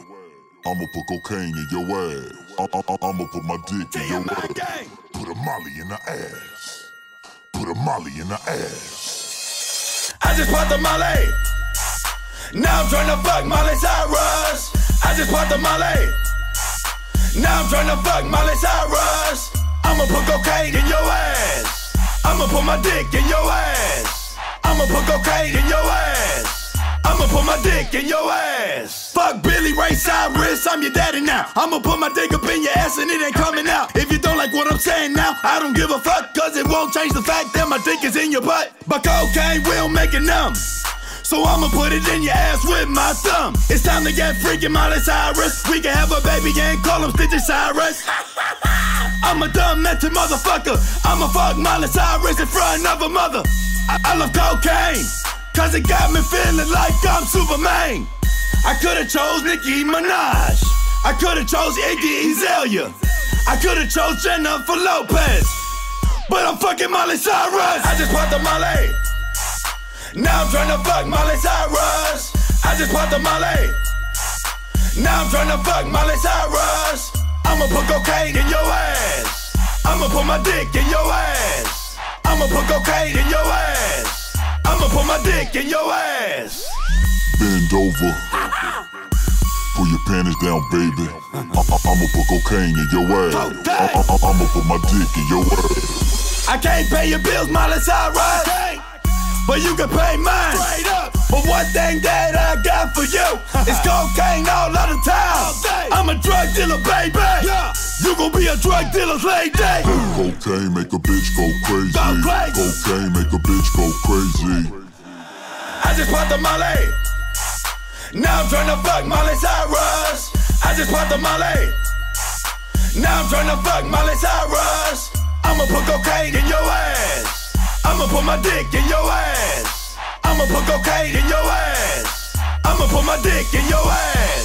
I'ma put cocaine in your ass. I'ma put my dick in your ass. Put a molly in the ass. Put a molly in the ass. I just popped the molly. Now I'm trying to fuck Molly Cyrus. I just popped the molly. Now I'm trying to fuck Molly Cyrus. I'ma put cocaine in your ass. I'ma put my dick in your ass. I'ma put cocaine in your ass. I'ma put my dick in your ass. Fuck Billy Ray Cyrus, I'm your daddy now. I'ma put my dick up in your ass and it ain't coming out. If you don't like what I'm saying now, I don't give a fuck, cause it won't change the fact that my dick is in your butt. But cocaine will make it numb. So I'ma put it in your ass with my thumb. It's time to get freaking Miley Cyrus. We can have a baby and call him Stitches Cyrus. I'm a dumb mental motherfucker. I'ma fuck Miley Cyrus in front of a mother. I, I love cocaine. Cause it got me feeling like I'm Superman. I could've chose Nicki Minaj. I could've chose Iggy Azalea. I could've chose Jennifer Lopez. But I'm fucking Miley Cyrus. I just popped the Molly. Now I'm trying to fuck Miley Cyrus. I just popped the Molly. Now I'm trying to fuck Miley Cyrus. I'ma put cocaine in your ass. I'ma put my dick in your ass. I'ma put cocaine in your ass. I'ma put my dick in your ass. Bend over. Pull your panties down, baby. I'ma put cocaine in your ass. I'ma put my dick in your ass. I can't pay your bills, Miley Cyrus. But you can pay mine. But one thing that I got for you is cocaine all of the time. I'm a drug dealer, baby. You gon' be a drug dealer's lady. Cocaine make a bitch go crazy. Go crazy. Cocaine make a bitch go crazy. I just popped the Molly. Now I'm trying to fuck Molly Cyrus. I just popped the Molly. Now I'm trying to fuck Molly Cyrus. I'ma put cocaine in your ass. I'ma put my dick in your ass. I'ma put cocaine in your ass. I'ma put my dick in your ass.